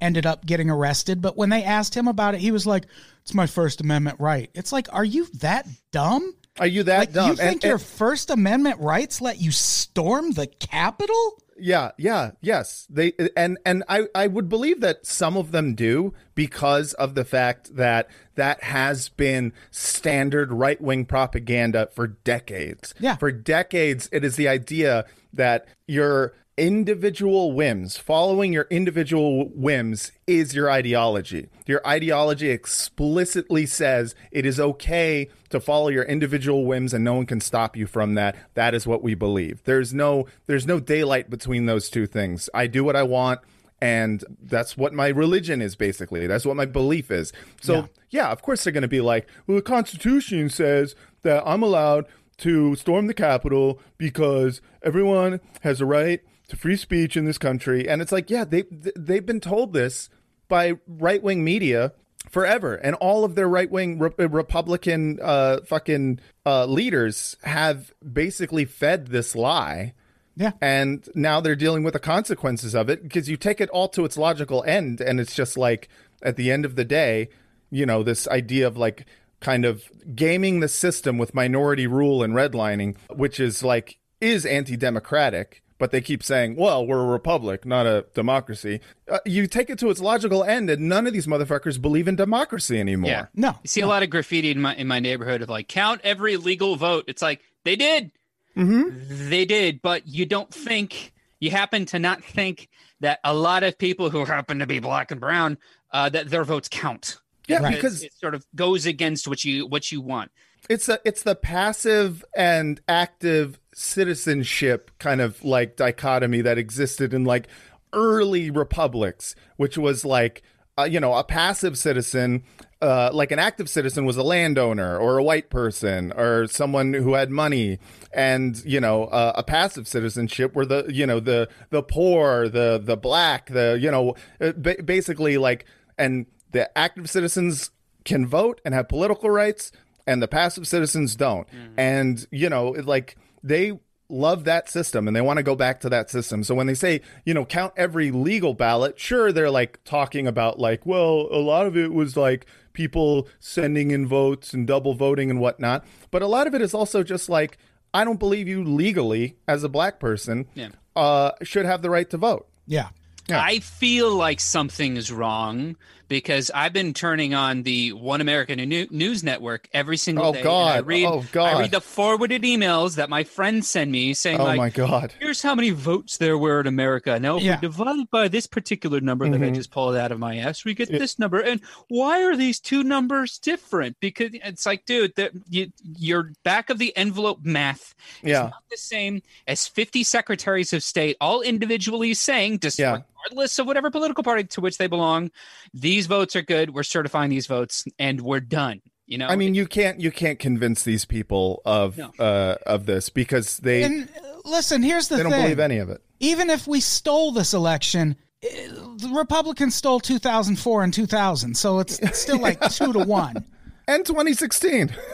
ended up getting arrested, but when they asked him about it, he was like, "It's my First Amendment right." It's like, are you that dumb? Are you that Like dumb? you And- think and- your First Amendment rights let you storm the Capitol? Yeah, yeah, yes. They and and I I would believe that some of them do because of the fact that that has been standard right-wing propaganda for decades. Yeah. For decades it is the idea that your individual whims, following your individual whims is your ideology. Your ideology explicitly says it is okay to follow your individual whims and no one can stop you from that. That is what we believe. There's no there's no daylight between those two things. I do what I want and that's what my religion is basically. That's what my belief is. So, yeah, of course they're going to be like, "Well, the constitution says that I'm allowed to storm the Capitol because everyone has a right to free speech in this country. And it's like, yeah, they they've been told this by right wing media forever, and all of their right wing re- Republican uh, fucking uh, leaders have basically fed this lie. Yeah. And now they're dealing with the consequences of it because you take it all to its logical end, and it's just like at the end of the day, you know, this idea of like kind of gaming the system with minority rule and redlining, which is like is anti-democratic. But they keep saying, "Well, we're a republic, not a democracy." Uh, you take it to its logical end, and none of these motherfuckers believe in democracy anymore. Yeah. No. You see a lot of graffiti in my in my neighborhood of like count every legal vote. It's like they did, mm-hmm. they did, but you don't think you happen to not think that a lot of people who happen to be black and brown uh, that their votes count. Yeah, Right. because it sort of goes against what you what you want. it's a it's the passive and active citizenship kind of like dichotomy that existed in like early republics which was like uh, you know a passive citizen uh, like an active citizen was a landowner or a white person or someone who had money. And you know uh, a passive citizenship were the you know the the poor the the black the you know uh, basically like and the active citizens can vote and have political rights and the passive citizens don't. And you know it- like they love that system and they want to go back to that system. So when they say, you know, count every legal ballot, sure, they're like talking about like, well, a lot of it was like people sending in votes and double voting and whatnot. But a lot of it is also just like, I don't believe you legally as a black person Yeah. uh, should have the right to vote. Yeah. Yeah. I feel like something is wrong because I've been turning on the One American News Network every single Oh, day. and I God. read, Oh, God. I read the forwarded emails that my friends send me saying Oh like, my God. here's how many votes there were in America. Now, if Yeah. we divide by this particular number that I Mhm. just pulled out of my ass, we get this number. And why are these two numbers different? Because it's like, dude, the, you, your back of the envelope math is not the same as 50 secretaries of state, all individually saying, just Yeah. Regardless of whatever political party to which they belong, these votes are good. We're certifying these votes, and we're done. You know, I mean, you can't you can't convince these people of No. uh, of this because they And uh, listen, here's the they don't believe any of it. Even if we stole this election, eh, the Republicans stole 2004 and 2000, so it's, it's still like two to one. And 2016.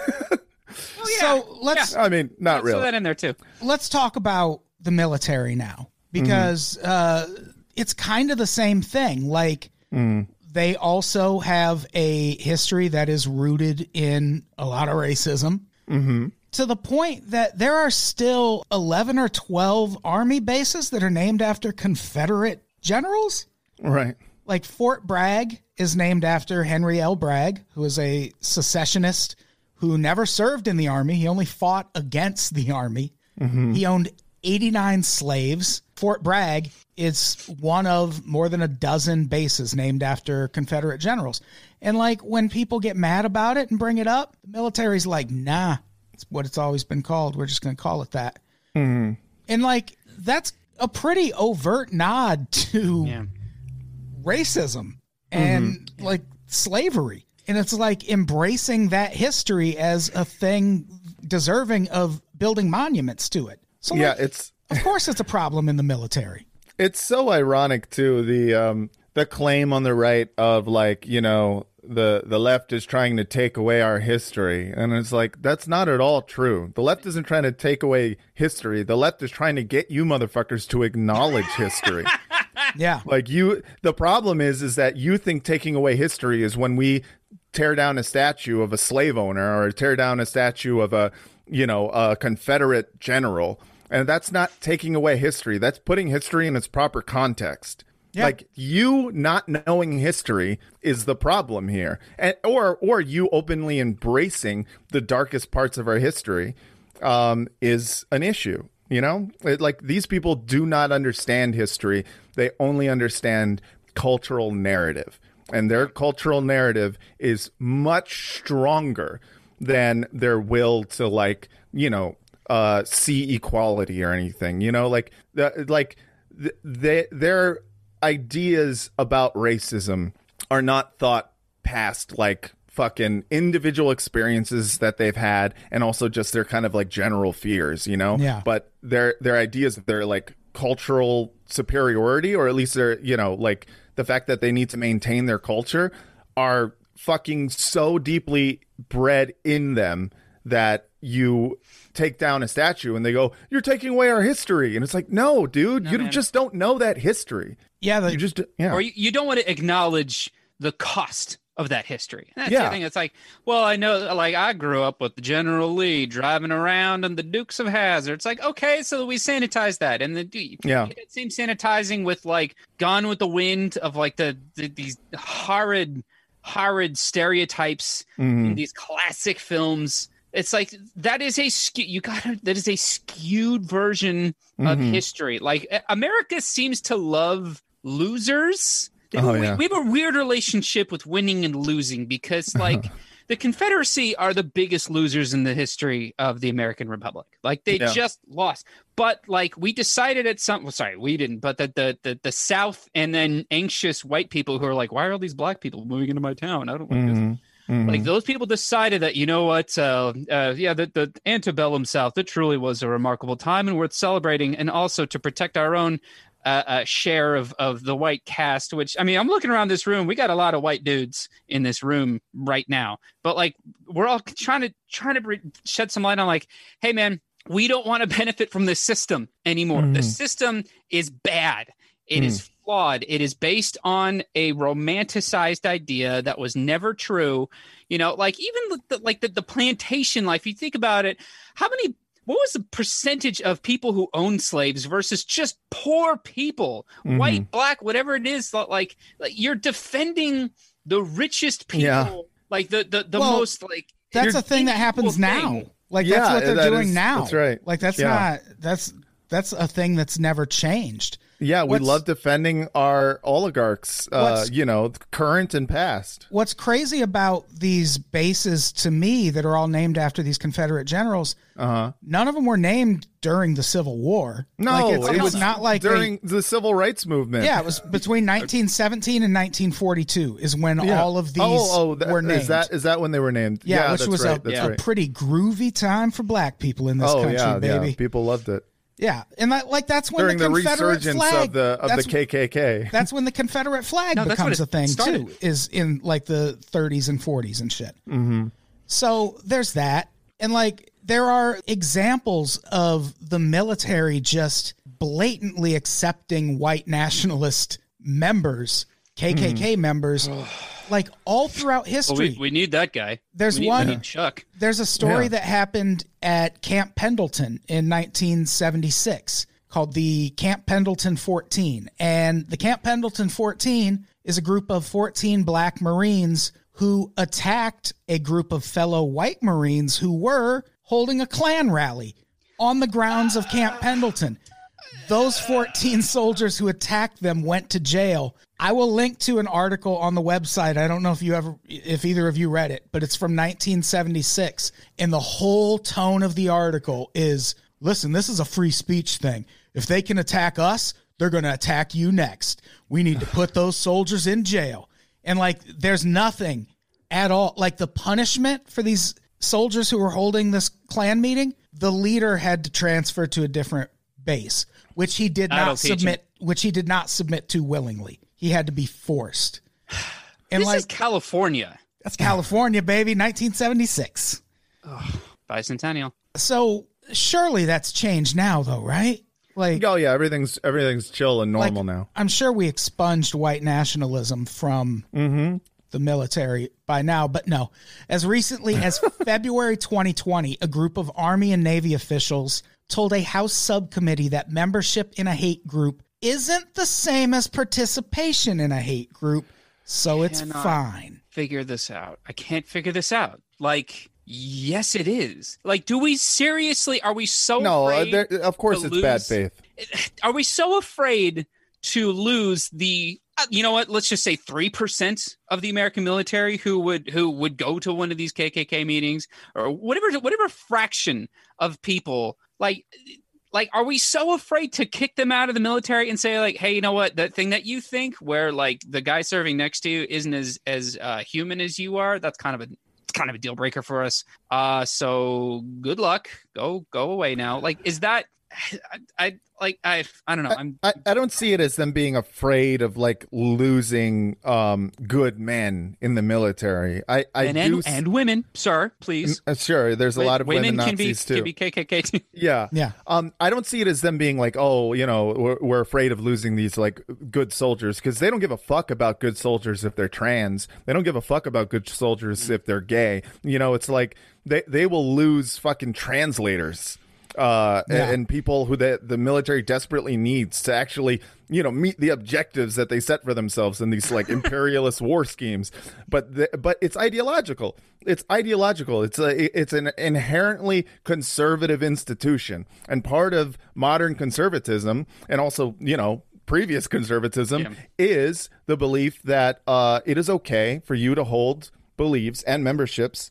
So let's I mean, not throw really. that in there too. let's talk about the military now because uh, it's kind of the same thing. Like mm. they also have a history that is rooted in a lot of racism. Mm-hmm. To the point that there are still 11 or 12 army bases that are named after Confederate generals. Right. Like Fort Bragg is named after Henry L. Bragg, who was a secessionist who never served in the army. He only fought against the army. Mm-hmm. He owned 89 slaves. Fort Bragg is one of more than a dozen bases named after Confederate generals. And like when people get mad about it and bring it up, the military's like, nah, it's what it's always been called. We're just going to call it that. Mm-hmm. And like that's a pretty overt nod to Yeah. racism and mm-hmm. like slavery. And it's like embracing that history as a thing deserving of building monuments to it. So Yeah, like, it's of course it's a problem in the military. it's so ironic too the um the claim on the right of like you know the the left is trying to take away our history. And it's like that's not at all true. The left isn't trying to take away history. The left is trying to get you motherfuckers to acknowledge history. Yeah. like you the problem is is that you think taking away history is when we tear down a statue of a slave owner or tear down a statue of a you know a confederate general and that's not taking away history. That's putting history in its proper context. Yeah. like you not knowing history is the problem here. And or or you openly embracing the darkest parts of our history um, is an issue. You know, It- like these people do not understand history; they only understand cultural narrative, and their cultural narrative is much stronger than their will to like you know uh, see equality or anything. You know, like the, like th- they their ideas about racism are not thought past like fucking individual experiences that they've had and also just their kind of like general fears, you know? Yeah. But their their ideas their like cultural superiority or at least their, you know, like the fact that they need to maintain their culture are fucking so deeply bred in them that you take down a statue and they go, "You're taking away our history." And it's like, "No, dude, you man. just don't know that history. Yeah, the, You just yeah. or you, you don't want to acknowledge the cost of that history. That's Yeah. the thing. It's like, well, I know, like I grew up with General Lee driving around and the Dukes of Hazzard. It's like, okay, so we sanitize that, and then you Yeah. get that same sanitizing with like Gone with the Wind of like the, the these horrid, horrid stereotypes Mm-hmm. in these classic films. It's like that is a skew. You got that is a skewed version of Mm-hmm. history. Like America seems to love losers. Oh, we, yeah. we have a weird relationship with winning and losing because like the Confederacy are the biggest losers in the history of the American Republic. Like they Yeah. just lost. But like we decided at some well, sorry, we didn't, but the, the the the South and then anxious white people who are like, why are all these black people moving into my town? I don't like this. Mhm. Mhm. Like those people decided that you know what, uh, uh, yeah, the, the antebellum South, it truly was a remarkable time and worth celebrating, and also to protect our own uh, uh, share of of the white caste. Which I mean, I'm looking around this room, we got a lot of white dudes in this room right now, but like we're all trying to trying to br- shed some light on like, hey man, we don't want to benefit from the system anymore. The system is bad. It is flawed. It is based on a romanticized idea that was never true. You know, like even the, like the, the plantation life. You think about it, how many? What was the percentage of people who owned slaves versus just poor people, mm-hmm. white, black, whatever it is? Like, like you're defending the richest people, Yeah. like the the, the Well, most like. That's a thing that equal happens now. Like Yeah, that's what they're that doing is- now. that's right. Like that's Yeah. not that's that's a thing that's never changed. Yeah, we What's- love defending our oligarchs, uh, What's- you know, current and past. What's crazy about these bases to me that are all named after these Confederate generals, Uh-huh. none of them were named during the Civil War. No, like it's, it it's was not like they- during the civil rights movement. yeah, it was between 1917 and 1942 is when Yeah. all of these oh, oh, that, were named. Is that is that when they were named? yeah, which that's was right. a, that's a right. pretty groovy time for black people in this oh country, yeah, baby. yeah. People loved it Yeah, and that, like that's when during the the, resurgence flag of the of the KKK. That's when the Confederate flag No, becomes a thing started. too. Is in like the 30s and 40s and shit. Mm-hmm. So there's that, and like there are examples of the military just blatantly accepting white nationalist members, KKK members, like all throughout Well, history. we, we need that guy. There's We need- one- need Chuck. There's a story Yeah. that happened at Camp Pendleton in 1976 called the Camp Pendleton 14. And the Camp Pendleton 14 is a group of 14 black Marines who attacked a group of fellow white Marines who were holding a Klan rally on the grounds of Camp Pendleton. Those 14 soldiers who attacked them went to jail. I will link to an article on the website. I don't know if you ever if either of you read it, but it's from 1976 and the whole tone of the article is listen, this is a free speech thing. If they can attack us, they're going to attack you next. We need to put those soldiers in jail. And like there's nothing at all like the punishment for these soldiers who were holding this Klan meeting, the leader had to transfer to a different base, which he did That'll not teach him. submit which he did not submit to willingly. He had to be forced. And This like is California. that's California, baby, 1976. Bicentennial. So surely that's changed now though, right? Like oh yeah, everything's everything's chill and like, normal now. I'm sure we expunged white nationalism from mm-hmm. the military by now, but no. As recently as February 2020, a group of Army and Navy officials told a House subcommittee that membership in a hate group isn't the same as participation in a hate group, so it's fine. Figure this out. I can't figure this out. Like, yes, it is. Like, do we seriously? Are we so No, uh, afraid? there, of course to it's bad faith. are we so afraid to lose the uh, you know what let's just say 3% of the american military who would who would go to one of these kkk meetings or whatever whatever fraction of people like like are we so afraid to kick them out of the military and say like hey you know what? That thing that you think where like the guy serving next to you isn't as as uh, human as you are that's kind of a kind of a deal breaker for us. Uh so good luck. Go go away now. Like is that I, I like I I don't know. I'm I, I don't see it as them being afraid of like losing um good men in the military. I I and do and, and women, sir, please. uh, sure. There's a lot of women, can be Nazis too. can be KKK too. Yeah. Yeah. Um, I don't see it as them being like, oh, you know, we're, we're afraid of losing these like good soldiers because they don't give a fuck about good soldiers if they're trans. They don't give a fuck about good soldiers if they're gay. You know, it's like they they will lose fucking translators. Uh, Yeah. and people who the, the military desperately needs to actually, you know, meet the objectives that they set for themselves in these like imperialist war schemes. But the, but it's ideological. It's ideological. It's a it's an inherently conservative institution, and part of modern conservatism, and also you know previous conservatism, Yeah. is the belief that uh, it is okay for you to hold beliefs and memberships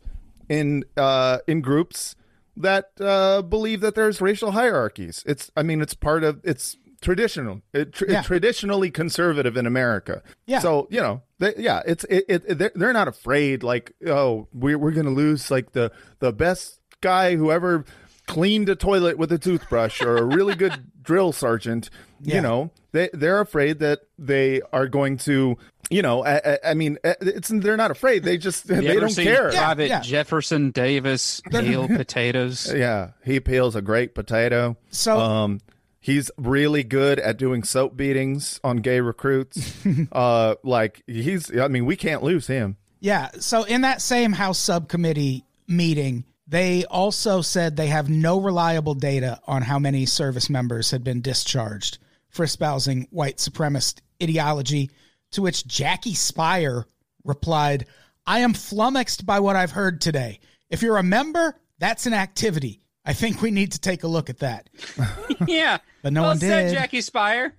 in uh, in groups that uh, believe that there's racial hierarchies. It's, I mean, it's part of it's traditional, it, tr- Yeah. traditionally conservative in America. Yeah. So you know, they, yeah, it's it, it. They're, they're not afraid. Like, oh, we're we're gonna lose like the the best guy who ever cleaned a toilet with a toothbrush or a really good drill sergeant. Yeah. You know, they they're afraid that they are going to you know, I, I- I mean, uh, it's they're not afraid. They just You they ever don't seen care. Private Yeah. Jefferson Davis peel potatoes. Yeah, he peels a great potato. So- um, he's really good at doing soap beatings on gay recruits. uh, like he's, I mean, we can't lose him. Yeah. So in that same House subcommittee meeting, they also said they have no reliable data on how many service members had been discharged for espousing white supremacist ideology. To which Jackie Speier replied, I am flummoxed by what I've heard today. If you're a member, that's an activity. I think we need to take a look at that. yeah. But no well one said, did. Jackie Speier.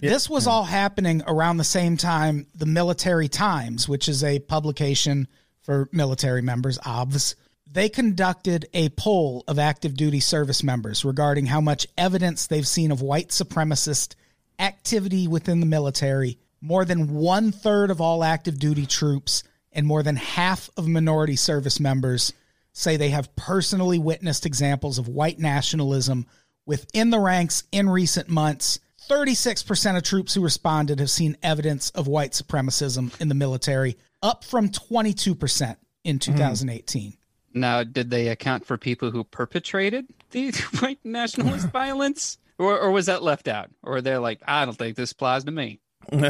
This was all happening around the same time the Military Times, which is a publication for military members, OBS, they conducted a poll of active duty service members regarding how much evidence they've seen of white supremacist activity within the military. More than one third of all active duty troops and more than half of minority service members say they have personally witnessed examples of white nationalism within the ranks in recent months. 36% of troops who responded have seen evidence of white supremacism in the military, up from 22% in hmm. 2018. Now, did they account for people who perpetrated the white nationalist violence? Or, or was that left out? Or they're like, I don't think this applies to me.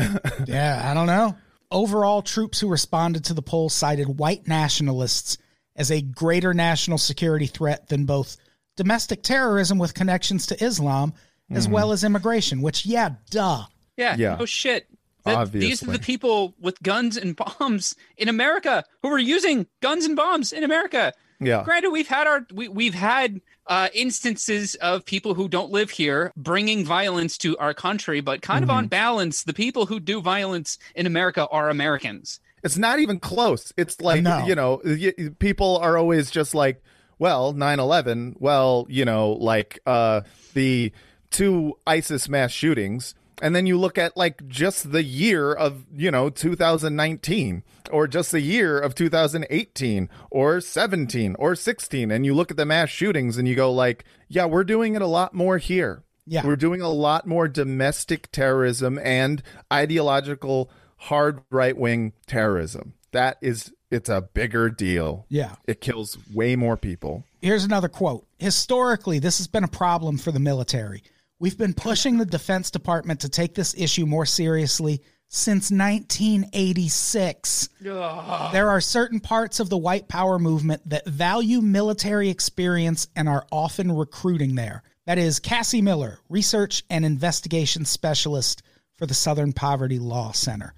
Yeah, I don't know. Overall, troops who responded to the poll cited white nationalists as a greater national security threat than both domestic terrorism with connections to Islam as mm-hmm. well as immigration, which, yeah, duh. Yeah, Yeah. no shit. That- these are the people with guns and bombs in America who are using guns and bombs in America. Yeah. Granted, we've had our we, we've had uh, instances of people who don't live here bringing violence to our country, but kind of Mm-hmm. on balance, the people who do violence in America are Americans. It's not even close. It's like, No. you know, y- y- people are always just like, well, 9/11, well, you know, like uh the two ISIS mass shootings, and then you look at like just the year of, you know, 2019 or just the year of 2018 or 17 or 16 and you look at the mass shootings and you go like, yeah, we're doing it a lot more here. Yeah. We're doing a lot more domestic terrorism and ideological hard right wing terrorism. That is, it's a bigger deal. Yeah. It kills way more people. Here's another quote. Historically, this has been a problem for the military. We've been pushing the Defense Department to take this issue more seriously since 1986. There are certain parts of the white power movement that value military experience and are often recruiting there. That is Cassie Miller, research and investigation specialist for the Southern Poverty Law Center.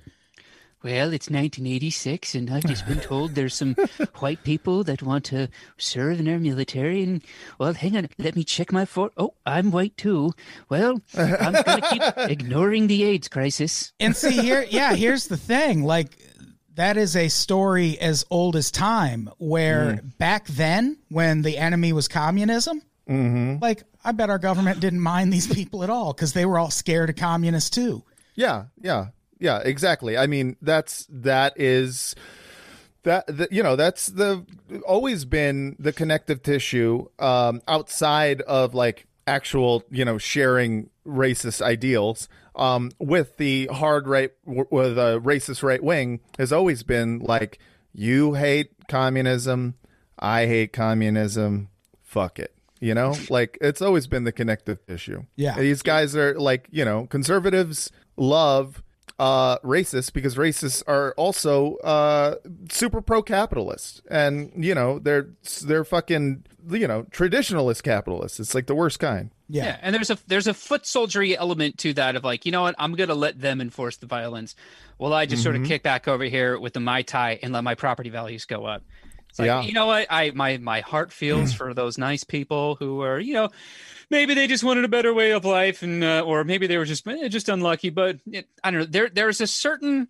Well, it's 1986, and I've just been told there's some white people that want to serve in our military. And well, hang on, let me check my for. Oh, I'm white too. Well, I'm gonna keep ignoring the AIDS crisis. And see here, yeah, here's the thing. Like that is a story as old as time where mm. back then when the enemy was communism, mm-hmm. like I bet our government didn't mind these people at all because they were all scared of communists too. Yeah, yeah, yeah, exactly. I mean, that's that is that, that you know that's the always been the connective tissue um, outside of like actual you know sharing racist ideals um, with the hard right with a racist right wing has always been like you hate communism, I hate communism, fuck it. You know, like it's always been the connective tissue. Yeah. These guys are like, you know, conservatives love uh racists because racists are also uh super pro capitalist and you know they're they're fucking you know traditionalist capitalists it's like the worst kind Yeah. Yeah, and there's a there's a foot soldiery element to that of like, you know what, I'm gonna let them enforce the violence. Well, I just sort of kick back over here with the mai tai and let my property values go up. It's like, Yeah. you know what, I my my heart feels for those nice people who are, you know, maybe they just wanted a better way of life, and uh, or maybe they were just eh, just unlucky. But it, I don't know. There there's a certain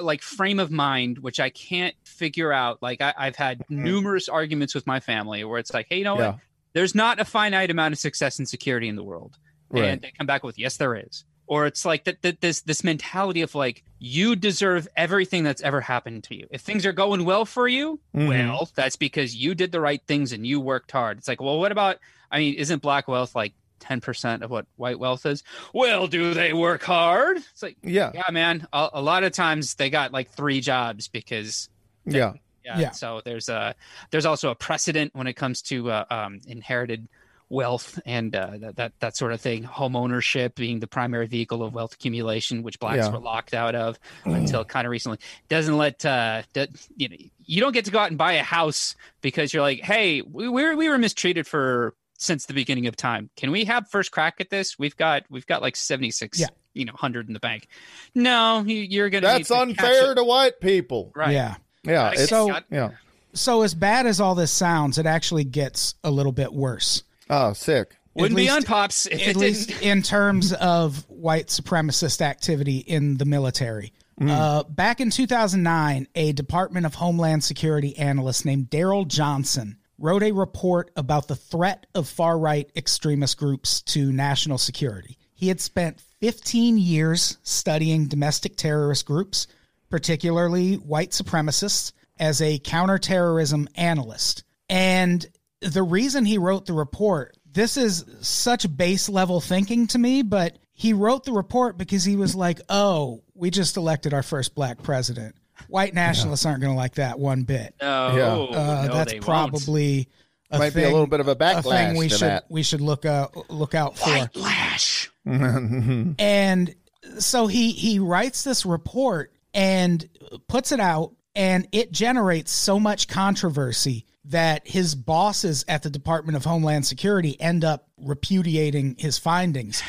like frame of mind which I can't figure out. Like I, I've had numerous arguments with my family where it's like, hey, you know Yeah. what? There's not a finite amount of success and security in the world, Right. and they come back with, yes, there is. Or it's like that, that this this mentality of like you deserve everything that's ever happened to you. If things are going well for you, Mhm. well, that's because you did the right things and you worked hard. It's like, well, what about? I mean, isn't black wealth like 10% of what white wealth is. Well, do they work hard? It's like, Yeah. yeah, man. A, a lot of times they got like three jobs because Yeah. yeah. Yeah. So there's a there's also a precedent when it comes to uh, um, inherited wealth and uh, that, that that sort of thing. Home ownership being the primary vehicle of wealth accumulation, which blacks Yeah. were locked out of until kind of recently. Doesn't let uh, that you know you don't get to go out and buy a house because you're like, hey, we we were, we were mistreated for since the beginning of time. Can we have first crack at this? We've got we've got like seventy six. Yeah. You know, hundred in the bank. No, you, you're gonna. That's to unfair to white people. Right. Yeah. Yeah. It's, So- yeah. So as bad as all this sounds, it actually gets a little bit worse. Oh, sick. Wouldn't be least- on pops if at it least didn't. in terms of white supremacist activity in the military. Mm. Uh, back in 2009, a Department of Homeland Security analyst named Daryl Johnson wrote a report about the threat of far right extremist groups to national security. He had spent 15 years studying domestic terrorist groups, particularly white supremacists, as a counterterrorism analyst. And the reason he wrote the report, this is such base level thinking to me, but he wrote the report because he was like, oh, we just elected our first black president. White nationalists aren't going to like that one bit. No, Yeah. Uh, no, that's they won't. probably a Might be a little bit of a a thing backlash we to should that. we should look uh, look out for. Lash. And so he he writes this report and puts it out and it generates so much controversy that his bosses at the Department of Homeland Security end up repudiating his findings.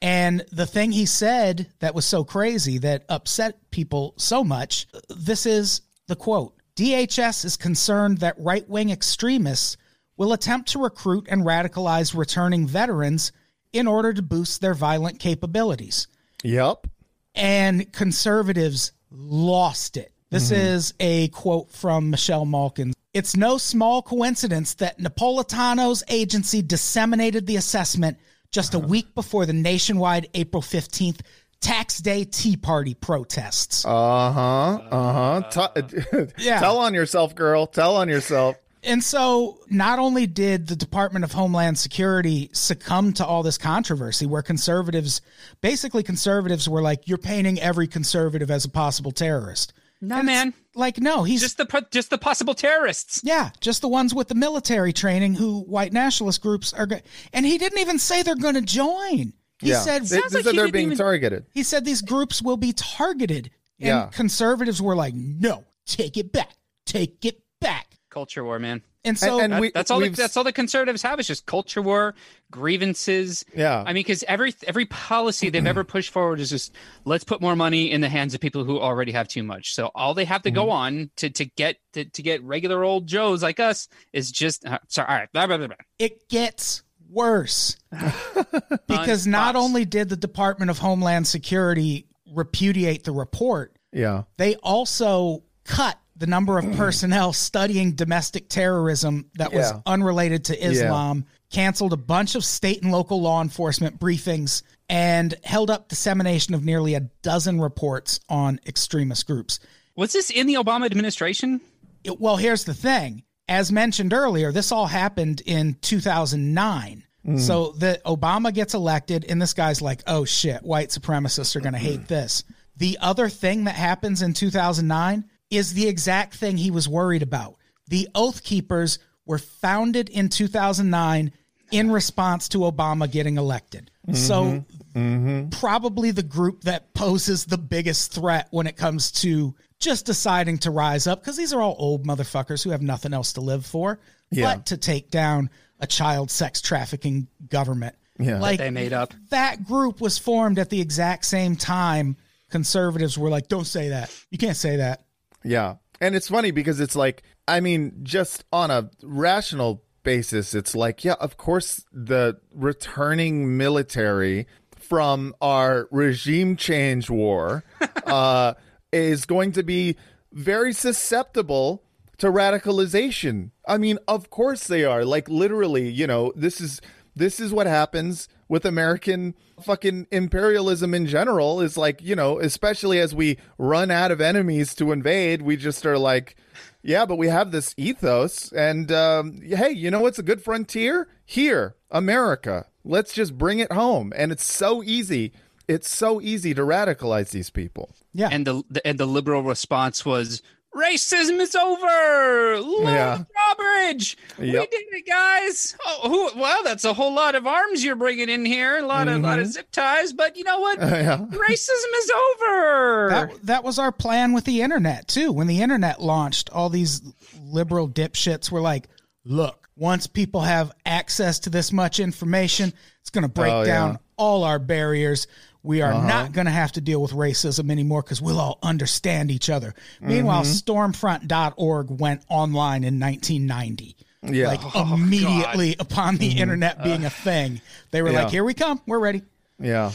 And the thing he said that was so crazy that upset people so much, this is the quote. DHS is concerned that right-wing extremists will attempt to recruit and radicalize returning veterans in order to boost their violent capabilities. Yep. And conservatives lost it. This is a quote from Michelle Malkin. It's no small coincidence that Napolitano's agency disseminated the assessment just a week before the nationwide April 15th Tax Day Tea Party protests. Uh huh. Uh huh. Yeah. Tell on yourself, girl. Tell on yourself. And so, not only did the Department of Homeland Security succumb to all this controversy, where conservatives, basically conservatives, were like, "You're painting every conservative as a possible terrorist." No, And man. Like, no, he's Just the just the possible terrorists. yeah, just the ones with the military training who white nationalist groups are. Go- and he didn't even say they're going to join. He yeah. said they, they like said he they're being even- targeted. he said these groups will be targeted. And Yeah. conservatives were like, "No, take it back, take it back." Culture war, man. And so, and That- we- that's all. The, that's all the conservatives have is just culture war, grievances. Yeah. I mean, because every every policy they've ever pushed forward is just let's put more money in the hands of people who already have too much. So all they have to Mm-hmm. go on to to get to, to get regular old Joes like us is just uh, sorry. All right, blah, blah, blah, blah. it gets worse because not Unpops. only did the Department of Homeland Security repudiate the report, Yeah. they also cut the number of personnel studying domestic terrorism that was Yeah. unrelated to Islam, canceled a bunch of state and local law enforcement briefings, and held up dissemination of nearly a dozen reports on extremist groups. Was this in the Obama administration? It- well, here's the thing. As mentioned earlier, this all happened in 2009. Mm. So the Obama gets elected, and this guy's like, "Oh shit, white supremacists are going to hate mm. this." The other thing that happens in 2009 is the exact thing he was worried about. The Oath Keepers were founded in 2009 in response to Obama getting elected. So mm-hmm. Mm-hmm. probably the group that poses the biggest threat when it comes to just deciding to rise up because these are all old motherfuckers who have nothing else to live for Yeah. but to take down a child sex trafficking government. Yeah. Like They made up. that group was formed at the exact same time conservatives were like, Don't say that. You can't say that. Yeah. And it's funny because it's like, I mean, just on a rational basis, it's like, yeah, of course, the returning military from our regime change war uh, is going to be very susceptible to radicalization. I mean, of course they are. Like literally, you know, this is this is what happens with American fucking imperialism in general is like, you know, especially as we run out of enemies to invade, we just are like, yeah, but we have this ethos and um, hey, you know what's a good frontier? Here, America. let's just bring it home. And it's so easy. It's so easy to radicalize these people. Yeah. And the, the and the liberal response was racism is over. Love Yeah. drawbridge. We did it, guys. Oh, who, well, that's a whole lot of arms you're bringing in here. A lot of lot of mm-hmm. zip ties. But you know what? yeah. racism is over. That, that was our plan with the internet too. When the internet launched, all these liberal dipshits were like, "Look, once people have access to this much information, it's going to break Oh, down yeah. All our barriers. We are not going to have to deal with racism anymore because we'll all understand each other." Meanwhile, Mm-hmm. Stormfront.org went online in 1990. Yeah. Like immediately upon the internet being a thing, they were Mm-hmm. Uh, Yeah. like, "Here we come, we're ready." yeah.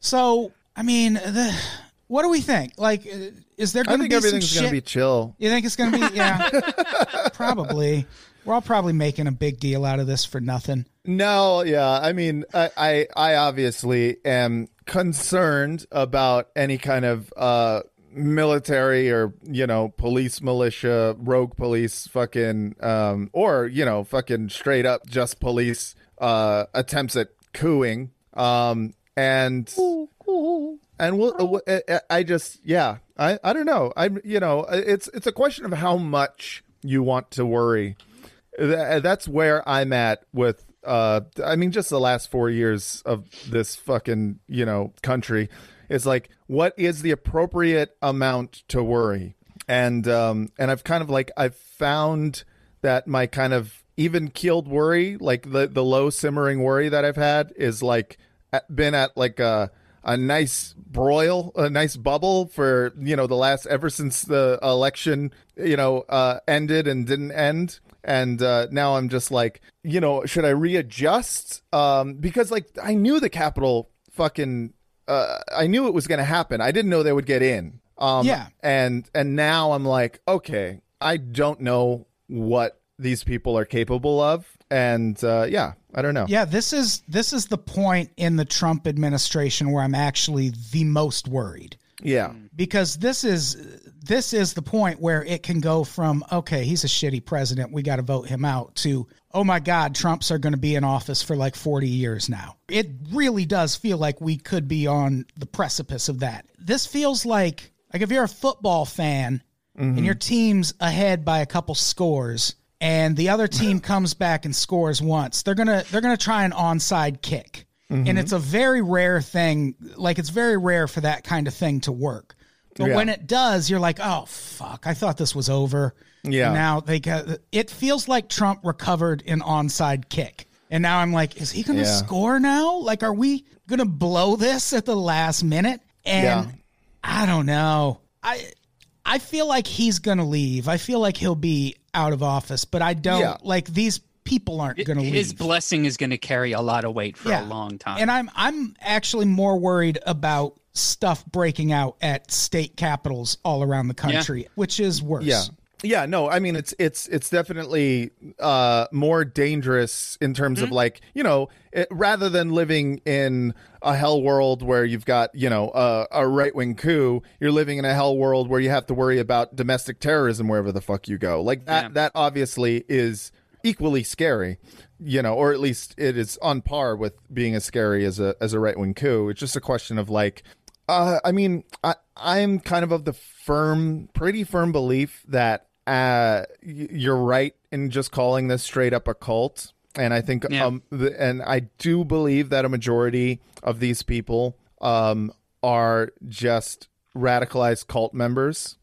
So, I mean, the, what do we think? Like, uh, is there going to be everything's going to be chill. you think it's going to be? Yeah, probably. We're all probably making a big deal out of this for nothing. No, yeah. I mean, I, I, I obviously am concerned about any kind of uh, military or you know police, militia, rogue police, fucking, um, or you know, fucking straight up just police uh, attempts at cooing. Um, and and we'll, uh, uh, I just, yeah, I, I don't know. I, you know, it's it's a question of how much you want to worry. That's where I'm at with. Uh, I mean, just the last four years of this fucking, you know, country. is like, what is the appropriate amount to worry? And um, and I've kind of like I've found that my kind of even keeled worry, like the the low simmering worry that I've had, is like been at like a a nice broil, a nice bubble for you know the last ever since the election you know uh, ended and didn't end, and uh, now I'm just like you know should I readjust? Um, because like I knew the Capitol fucking uh, I knew it was going to happen. I didn't know they would get in. Um, Yeah. and and now I'm like okay, I don't know what these people are capable of, and uh, yeah, I don't know. Yeah, this is this is the point in the Trump administration where I'm actually the most worried. yeah. because this is this is the point where it can go from okay he's a shitty president we got to vote him out to oh my god trumps are going to be in office for like 40 years now. It really does feel like we could be on the precipice of that. This feels like like if you're a football fan and mm-hmm. your team's ahead by a couple scores and the other team comes back and scores once they're going to they're going to try an onside kick. And mm-hmm. it's a very rare thing like it's very rare for that kind of thing to work but Yeah. when it does you're like oh fuck i thought this was over Yeah. And now they got it feels like trump recovered an onside kick and now i'm like is he gonna Yeah. score now like are we gonna blow this at the last minute and Yeah. i don't know i i feel like he's gonna leave i feel like he'll be out of office but i don't Yeah. like these people aren't gonna leave His blessing is going to carry a lot of weight for a long time. and I'm I'm actually more worried about stuff breaking out at state capitals all around the country, which is worse. Yeah. Yeah, no, I mean it's it's it's definitely uh more dangerous in terms of like, you know, it, rather than living in a hell world where you've got, you know, a, a right-wing coup, you're living in a hell world where you have to worry about domestic terrorism wherever the fuck you go. Like that Yeah. that obviously is equally scary, you know, or at least it is on par with being as scary as a as a right-wing coup. It's just a question of like uh, I mean, I, I'm kind of of the firm, pretty firm belief that uh, you're right in just calling this straight up a cult. And I think, Yeah. um, the, and I do believe that a majority of these people um, are just radicalized cult members.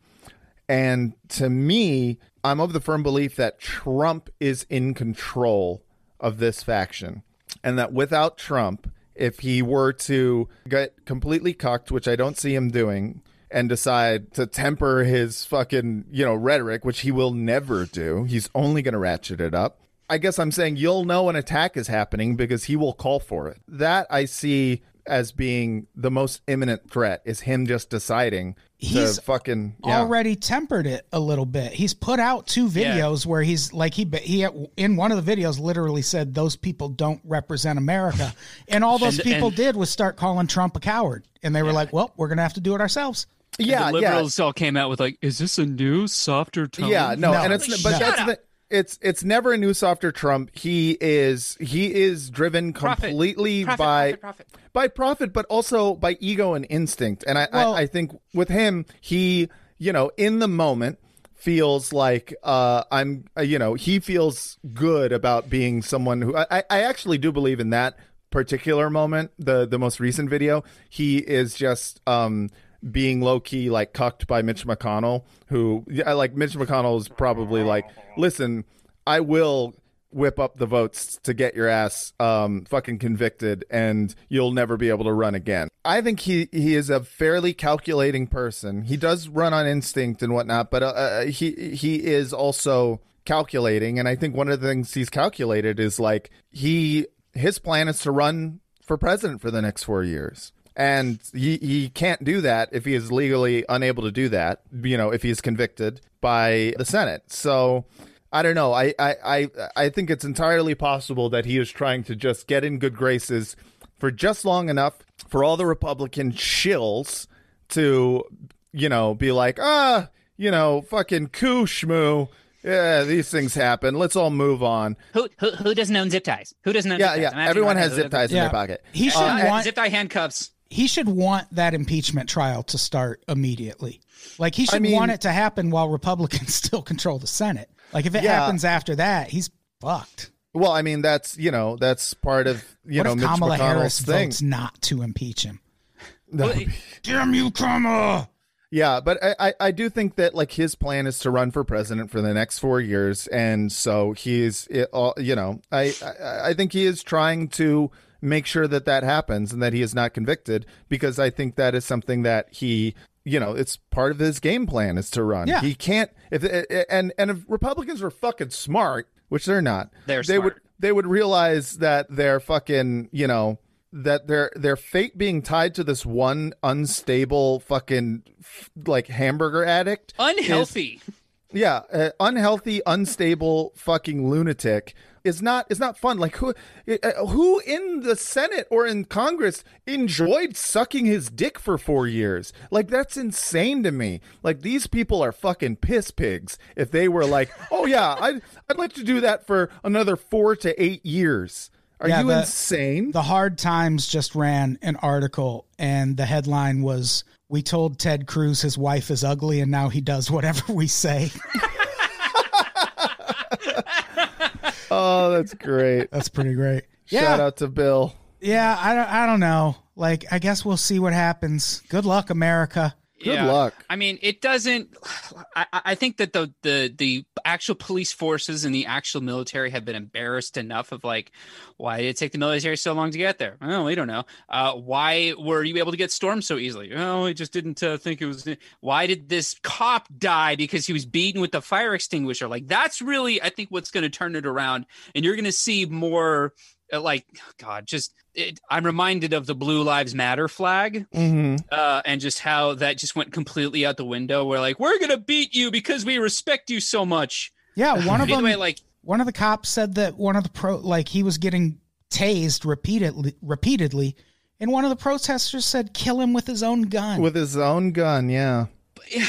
And to me, I'm of the firm belief that Trump is in control of this faction. And that without Trump, if he were to get completely cucked, which I don't see him doing, and decide to temper his fucking, you know, rhetoric, which he will never do, he's only going to ratchet it up. I guess I'm saying you'll know an attack is happening because he will call for it. That I see as being the most imminent threat is him just deciding He's to fucking yeah. Already tempered it a little bit. He's put out two Yeah. videos where he's like he he in one of the videos literally said those people don't represent America, and all those And- people and- did was start calling Trump a coward, and they were like, "Well, we're gonna have to do it ourselves." yeah, the yeah. liberals all came out with like, "Is this a new, softer tone?" Yeah, no, No. and it's but shut that's up. the it's it's never a new softer Trump. He is he is driven completely Profit, by profit, profit. by profit, but also by ego and instinct. And I, Well- I, I think with him, he you know in the moment feels like uh, I'm uh, you know he feels good about being someone who I, I actually do believe in that particular moment the the most recent video he is just um being low key like cucked by Mitch McConnell who like Mitch McConnell is probably like listen I will whip up the votes to get your ass um fucking convicted and you'll never be able to run again. I think he he is a fairly calculating person. He does run on instinct and whatnot, but uh, uh, he he is also calculating and I think one of the things he's calculated is like he his plan is to run for president for the next 4 years. And he, he can't do that if he is legally unable to do that, you know, if he's convicted by the Senate. So I don't know. I, I, I, I think it's entirely possible that he is trying to just get in good graces for just long enough for all the Republican shills to, you know, be like, ah, you know, fucking coup schmoo. Yeah, these things happen. Let's all move on. Who, who who doesn't own zip ties? Who doesn't own Yeah, zip ties? yeah. I'm Everyone has zip ties in Yeah. their pocket. He should Uh, want zip tie handcuffs. He should want that impeachment trial to start immediately. Like he should mean- want it to happen while Republicans still control the Senate. Like if it Yeah. happens after that, he's fucked. Well, I mean, that's you know, that's part of you what know if Mitch Kamala McConnell's Harris thing. votes not to impeach him? Damn you, Kamala! Yeah, but I, I, I do think that like his plan is to run for president for the next four years, and so he's it, all you know I, I I think he is trying to make sure that that happens and that he is not convicted because I think that is something that he you know it's part of his game plan is to run. Yeah. He can't if and and if Republicans were fucking smart, which they're not, They're they would they would realize that they're fucking you know that their their fate being tied to this one unstable fucking like hamburger addict unhealthy. yeah uh, unhealthy unstable fucking lunatic is not is not fun. Like who uh, who in the senate or in congress enjoyed sucking his dick for 4 years? Like that's insane to me. Like these people are fucking piss pigs if they were like oh yeah i'd i'd like to do that for another 4 to 8 years. Are Yeah, you the- insane? The Hard Times just ran an article, and the headline was We told Ted Cruz his wife is ugly, and now he does whatever we say. oh that's great That's pretty great. shout out to bill Yeah, I don't, I don't know. Like, I guess we'll see what happens. Good luck, America. Good luck. I mean, it doesn't. I, I think that the the the actual police forces and the actual military have been embarrassed enough of like, why did it take the military so long to get there? Well, we don't know. Uh, why were you able to get stormed so easily? Oh, we just didn't uh, think it was. Why did this cop die because he was beaten with the fire extinguisher? Like that's really, I think, what's going to turn it around, and you're going to see more. Uh, like God, just it, I'm reminded of the Blue Lives Matter flag mm-hmm. uh, and just how that just went completely out the window. We're like, we're gonna beat you because we respect you so much. Yeah, one of them. way, like, one of the cops said that one of the pro, like he was getting tased repeatedly, repeatedly, and one of the protesters said, "Kill him with his own gun." with his own gun yeah yeah.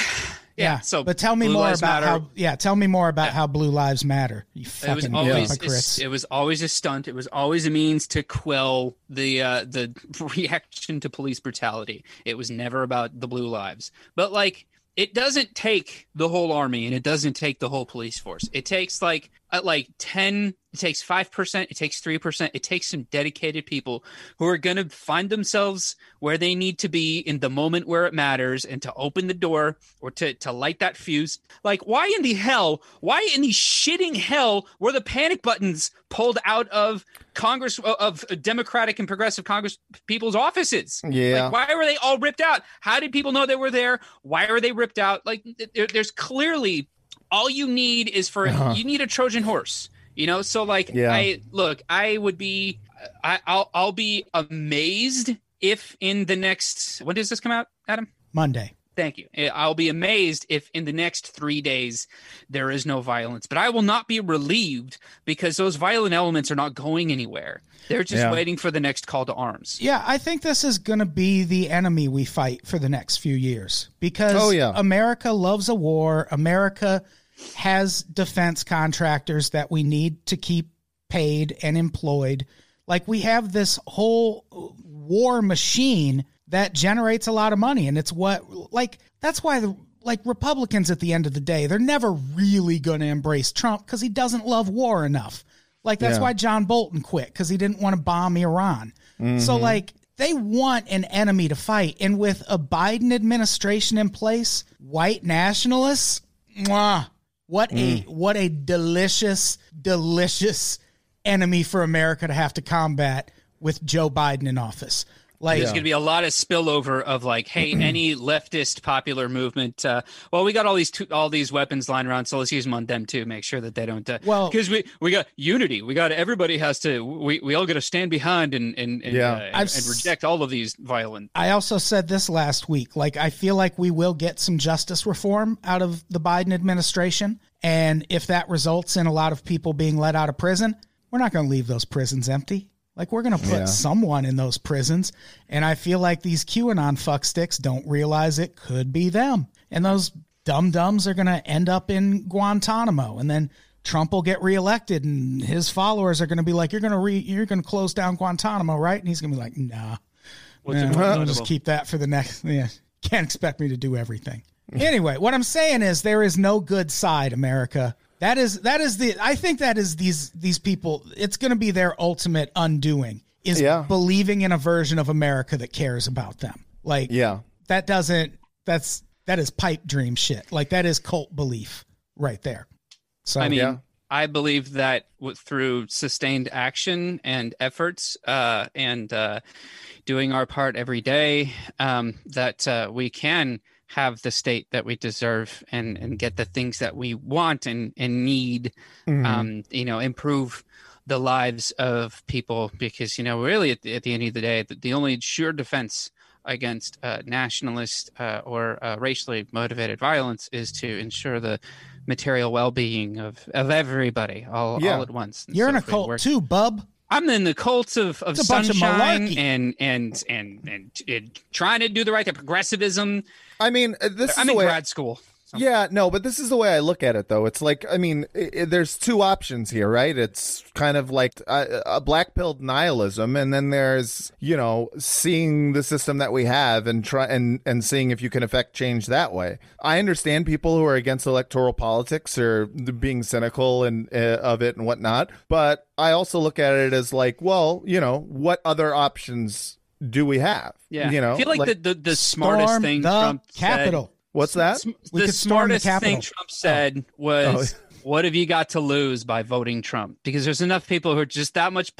Yeah, so, but tell me Blue more Lives about Matter- how. Yeah, tell me more about how Blue Lives Matter. You It was fucking always hypocrites. it was always a stunt. It was always a means to quell the uh, the reaction to police brutality. It was never about the blue lives. But like it doesn't take the whole army and it doesn't take the whole police force. It takes like uh, like 10 it takes 5%, it takes 3%, it takes some dedicated people who are going to find themselves where they need to be in the moment where it matters and to open the door or to to light that fuse. Like why in the hell, why in the shitting hell were the panic buttons pulled out of Congress of Democratic and progressive Congress people's offices? Yeah. Like, why were they all ripped out? How did people know they were there? Why are they ripped out? Like there, there's clearly all you need is for Uh-huh. you need a Trojan horse. You know, so like Yeah. I look, I would be I, I'll I'll be amazed if in the next when does this come out, Adam? Monday. Thank you. Eh, I'll be amazed if in the next three days there is no violence, but I will not be relieved because those violent elements are not going anywhere. They're just Yeah. waiting for the next call to arms. Yeah, I think this is going to be the enemy we fight for the next few years because Oh, yeah. America loves a war. America has defense contractors that we need to keep paid and employed. Like we have this whole war machine that generates a lot of money and it's what like that's why the like Republicans at the end of the day, they're never really going to embrace Trump cuz he doesn't love war enough. Like that's Yeah. why John Bolton quit cuz he didn't want to bomb Iran. So mm-hmm. like they want an enemy to fight and with a Biden administration in place, white nationalists, mwah, what a mm. what a delicious delicious enemy for America to have to combat with Joe Biden in office. Like There's going to be a lot of spillover of like, hey, any leftist popular movement. Uh, well, we got all these two, all these weapons lying around, so let's use them on them too. Make sure that they don't. Uh, Well- because we we got unity. We got everybody has to. We, we all got to stand behind and and and, Yeah. uh, and, and reject all of these violent. I also said this last week. Like, I feel like we will get some justice reform out of the Biden administration. And if that results in a lot of people being let out of prison, we're not going to leave those prisons empty. Like, we're going to put Yeah. someone in those prisons. And I feel like these QAnon fucksticks don't realize it could be them. And those dum dums are going to end up in Guantanamo. And then Trump will get reelected, and his followers are going to be like, "You're going to re- you're going to close down Guantanamo, right?" And he's going to be like, "Nah." What's Yeah, I'll just keep that for the next. Yeah, can't expect me to do everything. Anyway, what I'm saying is there is no good side, America. That is that is the. I think that is these these people. It's going to be their ultimate undoing is Yeah. believing in a version of America that cares about them. Like Yeah. that doesn't. That's that is pipe dream shit. Like that is cult belief right there. So I mean, Yeah. I believe that through sustained action and efforts, uh, and uh, doing our part every day, um, that uh, we can have the state that we deserve and and get the things that we want and and need. Mm-hmm. Um, you know, improve the lives of people because you know really at the, at the end of the day the, the only sure defense against uh, nationalist uh, or uh, racially motivated violence is to ensure the material well-being of, of everybody all, Yeah. all at once. And you're so in a cult work- too, bub. I'm in the cult of, of bunch of sunshine and, and and and and trying to do the right thing. Progressivism. I mean, uh, this is I'm the in way. grad school. Yeah, no, but this is the way I look at it, though. It's like, I mean, i i there's two options here, right? It's kind of like a, a black pilled nihilism, and then there's, you know, seeing the system that we have and try and and seeing if you can affect change that way. I understand people who are against electoral politics or being cynical and uh, of it and whatnot, but I also look at it as like, well, you know, what other options do we have? Yeah, you know, I feel like, the, the the smartest Storm thing the Trump Capitol. what's that? said. We the could storm the smartest thing Trump said was. Oh. What have you got to lose by voting Trump? Because there's enough people who are just that much,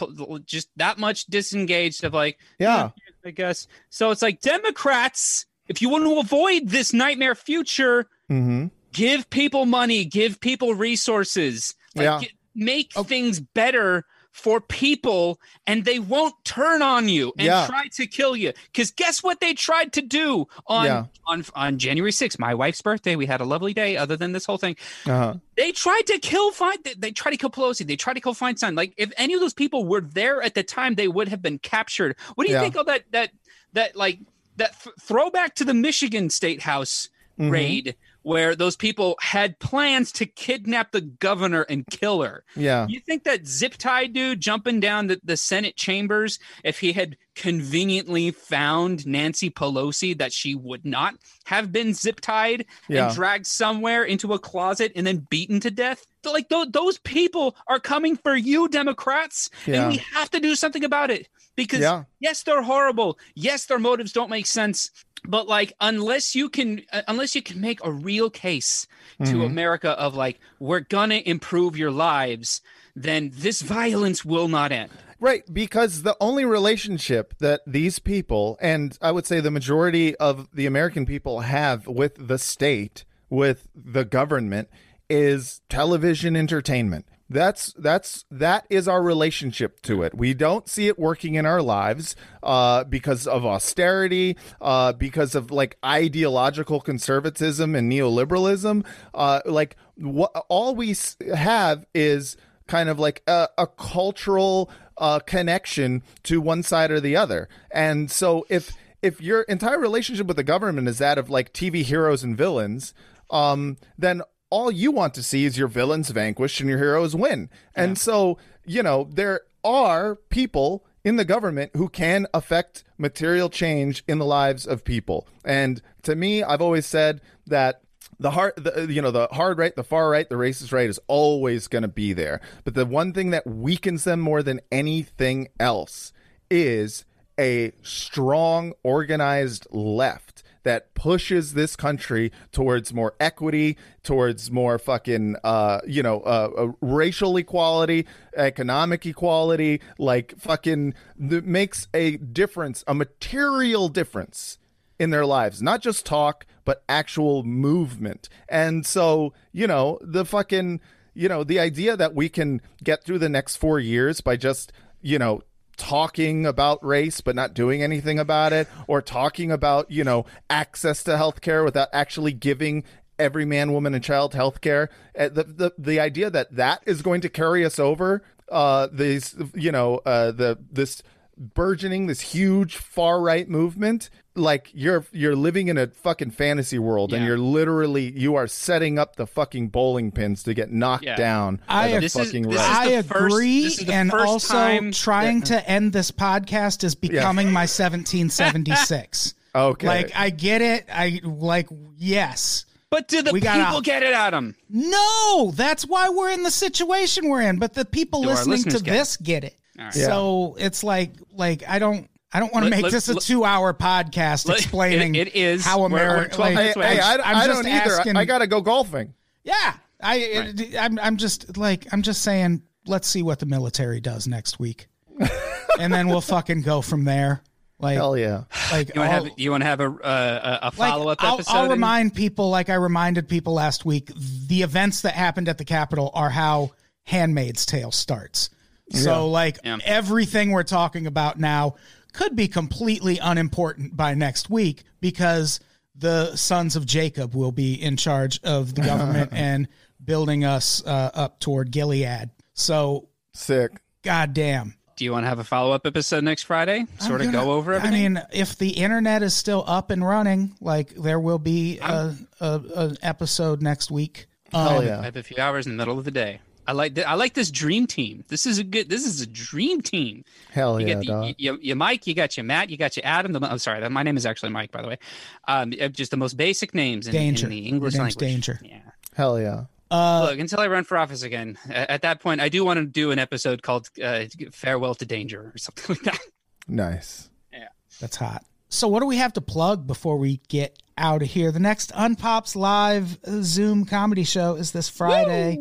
just that much disengaged of like, Yeah. I guess. So it's like Democrats, if you want to avoid this nightmare future, Mm-hmm. give people money, give people resources, like, Yeah. get- make things better for people, and they won't turn on you and Yeah. try to kill you. Because guess what they tried to do on Yeah. on on January 6th, my wife's birthday. We had a lovely day. Other than this whole thing, Uh-huh. they tried to kill Fine They, they tried to kill Pelosi. They tried to kill Feinstein. Like if any of those people were there at the time, they would have been captured. What do you Yeah. think of that? That that like that th- throwback to the Michigan State House Mm-hmm. raid, where those people had plans to kidnap the governor and kill her. Yeah. You think that zip tie dude jumping down the, the Senate chambers, if he had conveniently found Nancy Pelosi, that she would not have been zip tied Yeah. and dragged somewhere into a closet and then beaten to death? Like th- those people are coming for you, Democrats, Yeah. and we have to do something about it because Yeah. yes, they're horrible. Yes, their motives don't make sense. But like, unless you can, uh, unless you can make a real case to Mm-hmm. America of like, we're gonna improve your lives, then this violence will not end. Right, because the only relationship that these people, and I would say the majority of the American people have with the state, with the government, is television entertainment. That's that's that is our relationship to it. We don't see it working in our lives uh, because of austerity, uh, because of like ideological conservatism and neoliberalism. Uh, like what all we have is kind of like a, a cultural uh, connection to one side or the other. And so if if your entire relationship with the government is that of like TV heroes and villains, um, then all you want to see is your villains vanquished and your heroes win. And so, you know, there are people in the government who can affect material change in the lives of people. And to me, I've always said that the hard, the, you know, the hard right, the far right, the racist right is always going to be there. But the one thing that weakens them more than anything else is a strong, organized left that pushes this country towards more equity, towards more fucking, uh, you know, uh, uh, racial equality, economic equality, like fucking that makes a difference, a material difference in their lives, not just talk, but actual movement. And so, you know, the fucking, you know, the idea that we can get through the next four years by just, you know, talking about race but not doing anything about it or talking about you know access to healthcare without actually giving every man woman and child healthcare uh, the, the the idea that that is going to carry us over uh these you know uh the this burgeoning this huge far right movement like you're you're living in a fucking fantasy world and you're literally you are setting up the fucking bowling pins to get knocked Yeah. down I- by the This is- this right. is I the first- agree, this is and also time trying to end this podcast is becoming my 1776. okay Like I get it. I like yes. But do the We gotta- people get it, Adam? No, that's why we're in the situation we're in. But the people Do listening to listeners get it? this get it. right. So it's like like I don't I don't want to make let- this a two hour podcast let- explaining it- it is. how We're- we're America. like, Hey, minutes hey, I, I'm I just don't either. asking- I, I gotta go golfing. Yeah, I I'm I'm just like I'm just saying. Let's see what the military does next week, and then we'll fucking go from there. Like Hell yeah. like You want to have you want to have a uh, a follow up I'll, episode? I'll in- remind people, like I reminded people last week, the events that happened at the Capitol are how Handmaid's Tale starts. So, like Yeah. everything we're talking about now could be completely unimportant by next week because the sons of Jacob will be in charge of the government and building us uh, up toward Gilead. So, Sick. goddamn. Do you want to have a follow up episode next Friday? Sort of gonna- go over everything? I mean, if the internet is still up and running, like there will be a, a, an episode next week. Hell Um, I yeah. have a few hours in the middle of the day. I like th- I like this dream team. This is a good. This is a dream team. Hell You yeah, get the, dog. you, you, you Mike, you got your Matt, you got your Adam. The, I'm sorry, my name is actually Mike, by the way. Um, just the most basic names in, Danger. in the English Your name's language. Danger. Yeah. Hell yeah. Uh, Look, until I run for office again, at that point, I do want to do an episode called uh, "Farewell to Danger" or something like that. Nice. Yeah, that's hot. So, what do we have to plug before we get out of here? The next Unpops Live Zoom comedy show is this Friday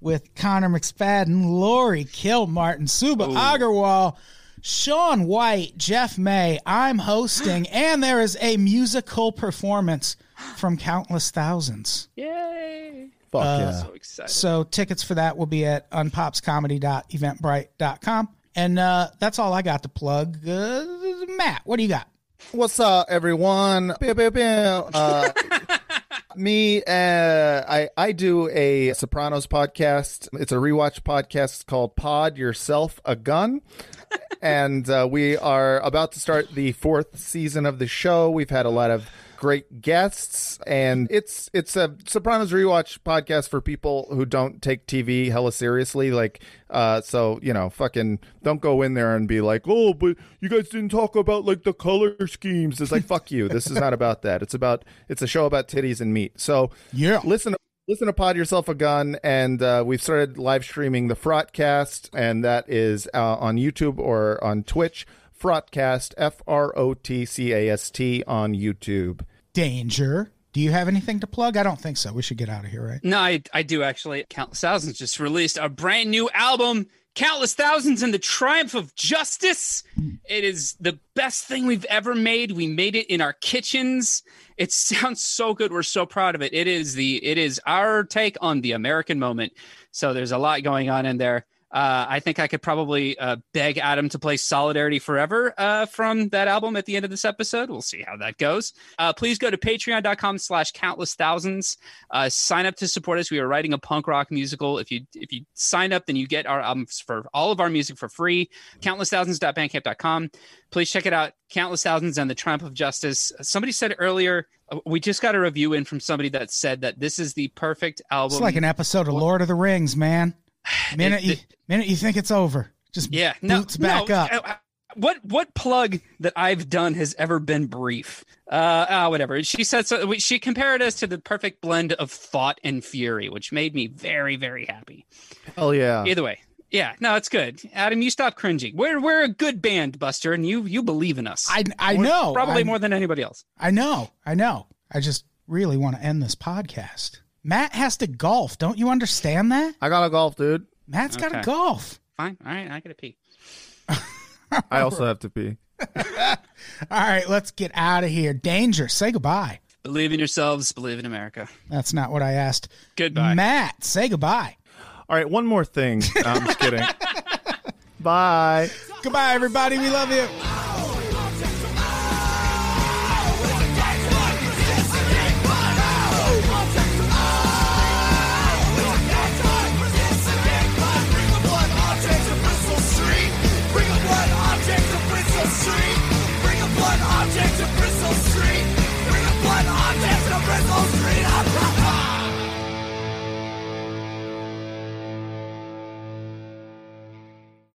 with Connor McSpadden, Laurie Kilmartin, Subhah Agarwal, Sean White, Jeff May. I'm hosting, and there is a musical performance from Countless Thousands. Yay! Fuck Uh, yeah. So excited. So tickets for that will be at unpopscomedy.eventbrite.com. And uh, that's all I got to plug. Uh, Matt, what do you got? What's up, everyone? Pew, pew, pew. Uh, me, uh, I I do a Sopranos podcast. It's a rewatch podcast It's called Pod Yourself a Gun. and uh, we are about to start the fourth season of the show. We've had a lot of great guests, and it's it's a Sopranos rewatch podcast for people who don't take TV hella seriously. Like, uh, so you know, fucking don't go in there and be like, oh, but you guys didn't talk about like the color schemes. It's like, fuck you. This is not about that. It's about it's a show about titties and meat. So Yeah. listen To- listen to pod yourself a gun and uh, we've started live streaming the frotcast and that is uh, on youtube or on twitch f-r-o-t-c-a-s-t on youtube Danger. Do you have anything to plug? I don't think so. We should get out of here, right? No, I, I do actually. Countless Thousands just released a brand new album, Countless Thousands and the Triumph of Justice. It is the best thing we've ever made. We made it in our kitchens. It sounds so good. We're so proud of it. It is the it is our take on the American moment. So there's a lot going on in there. Uh, I think I could probably uh, beg Adam to play Solidarity Forever uh, from that album at the end of this episode. We'll see how that goes. Uh, please go to patreon.com slash countless thousands. Uh, sign up to support us. We are writing a punk rock musical. If you if you sign up, then you get our albums for all of our music for free. Countlessthousands.bandcamp.com. Please check it out. Countless Thousands and the Triumph of Justice. Somebody said earlier, uh, we just got a review in from somebody that said that this is the perfect album. It's like an episode of Lord of the Rings, man. Minute It- you it- minute you think it's over, just yeah, no, back no, up. uh, What what plug that I've done has ever been brief? Uh, ah, whatever. She said so. She compared us to the perfect blend of thought and fury, which made me very very happy. Hell yeah. Either way, yeah, no, it's good. Adam, you stop cringing. We're we're a good band, Buster, and you you believe in us. I I More- know, probably I'm- more than anybody else. I know, I know. I just really want to end this podcast. Matt has to golf. Don't you understand that? I got to golf, dude. Matt's got to golf. Fine. All right, I gotta pee. I also have to pee. All right, let's get out of here. Danger. Say goodbye. Believe in yourselves. Believe in America. That's not what I asked. Goodbye. Matt, say goodbye. All right, one more thing. I'm just kidding. Bye. Goodbye, everybody. We love you.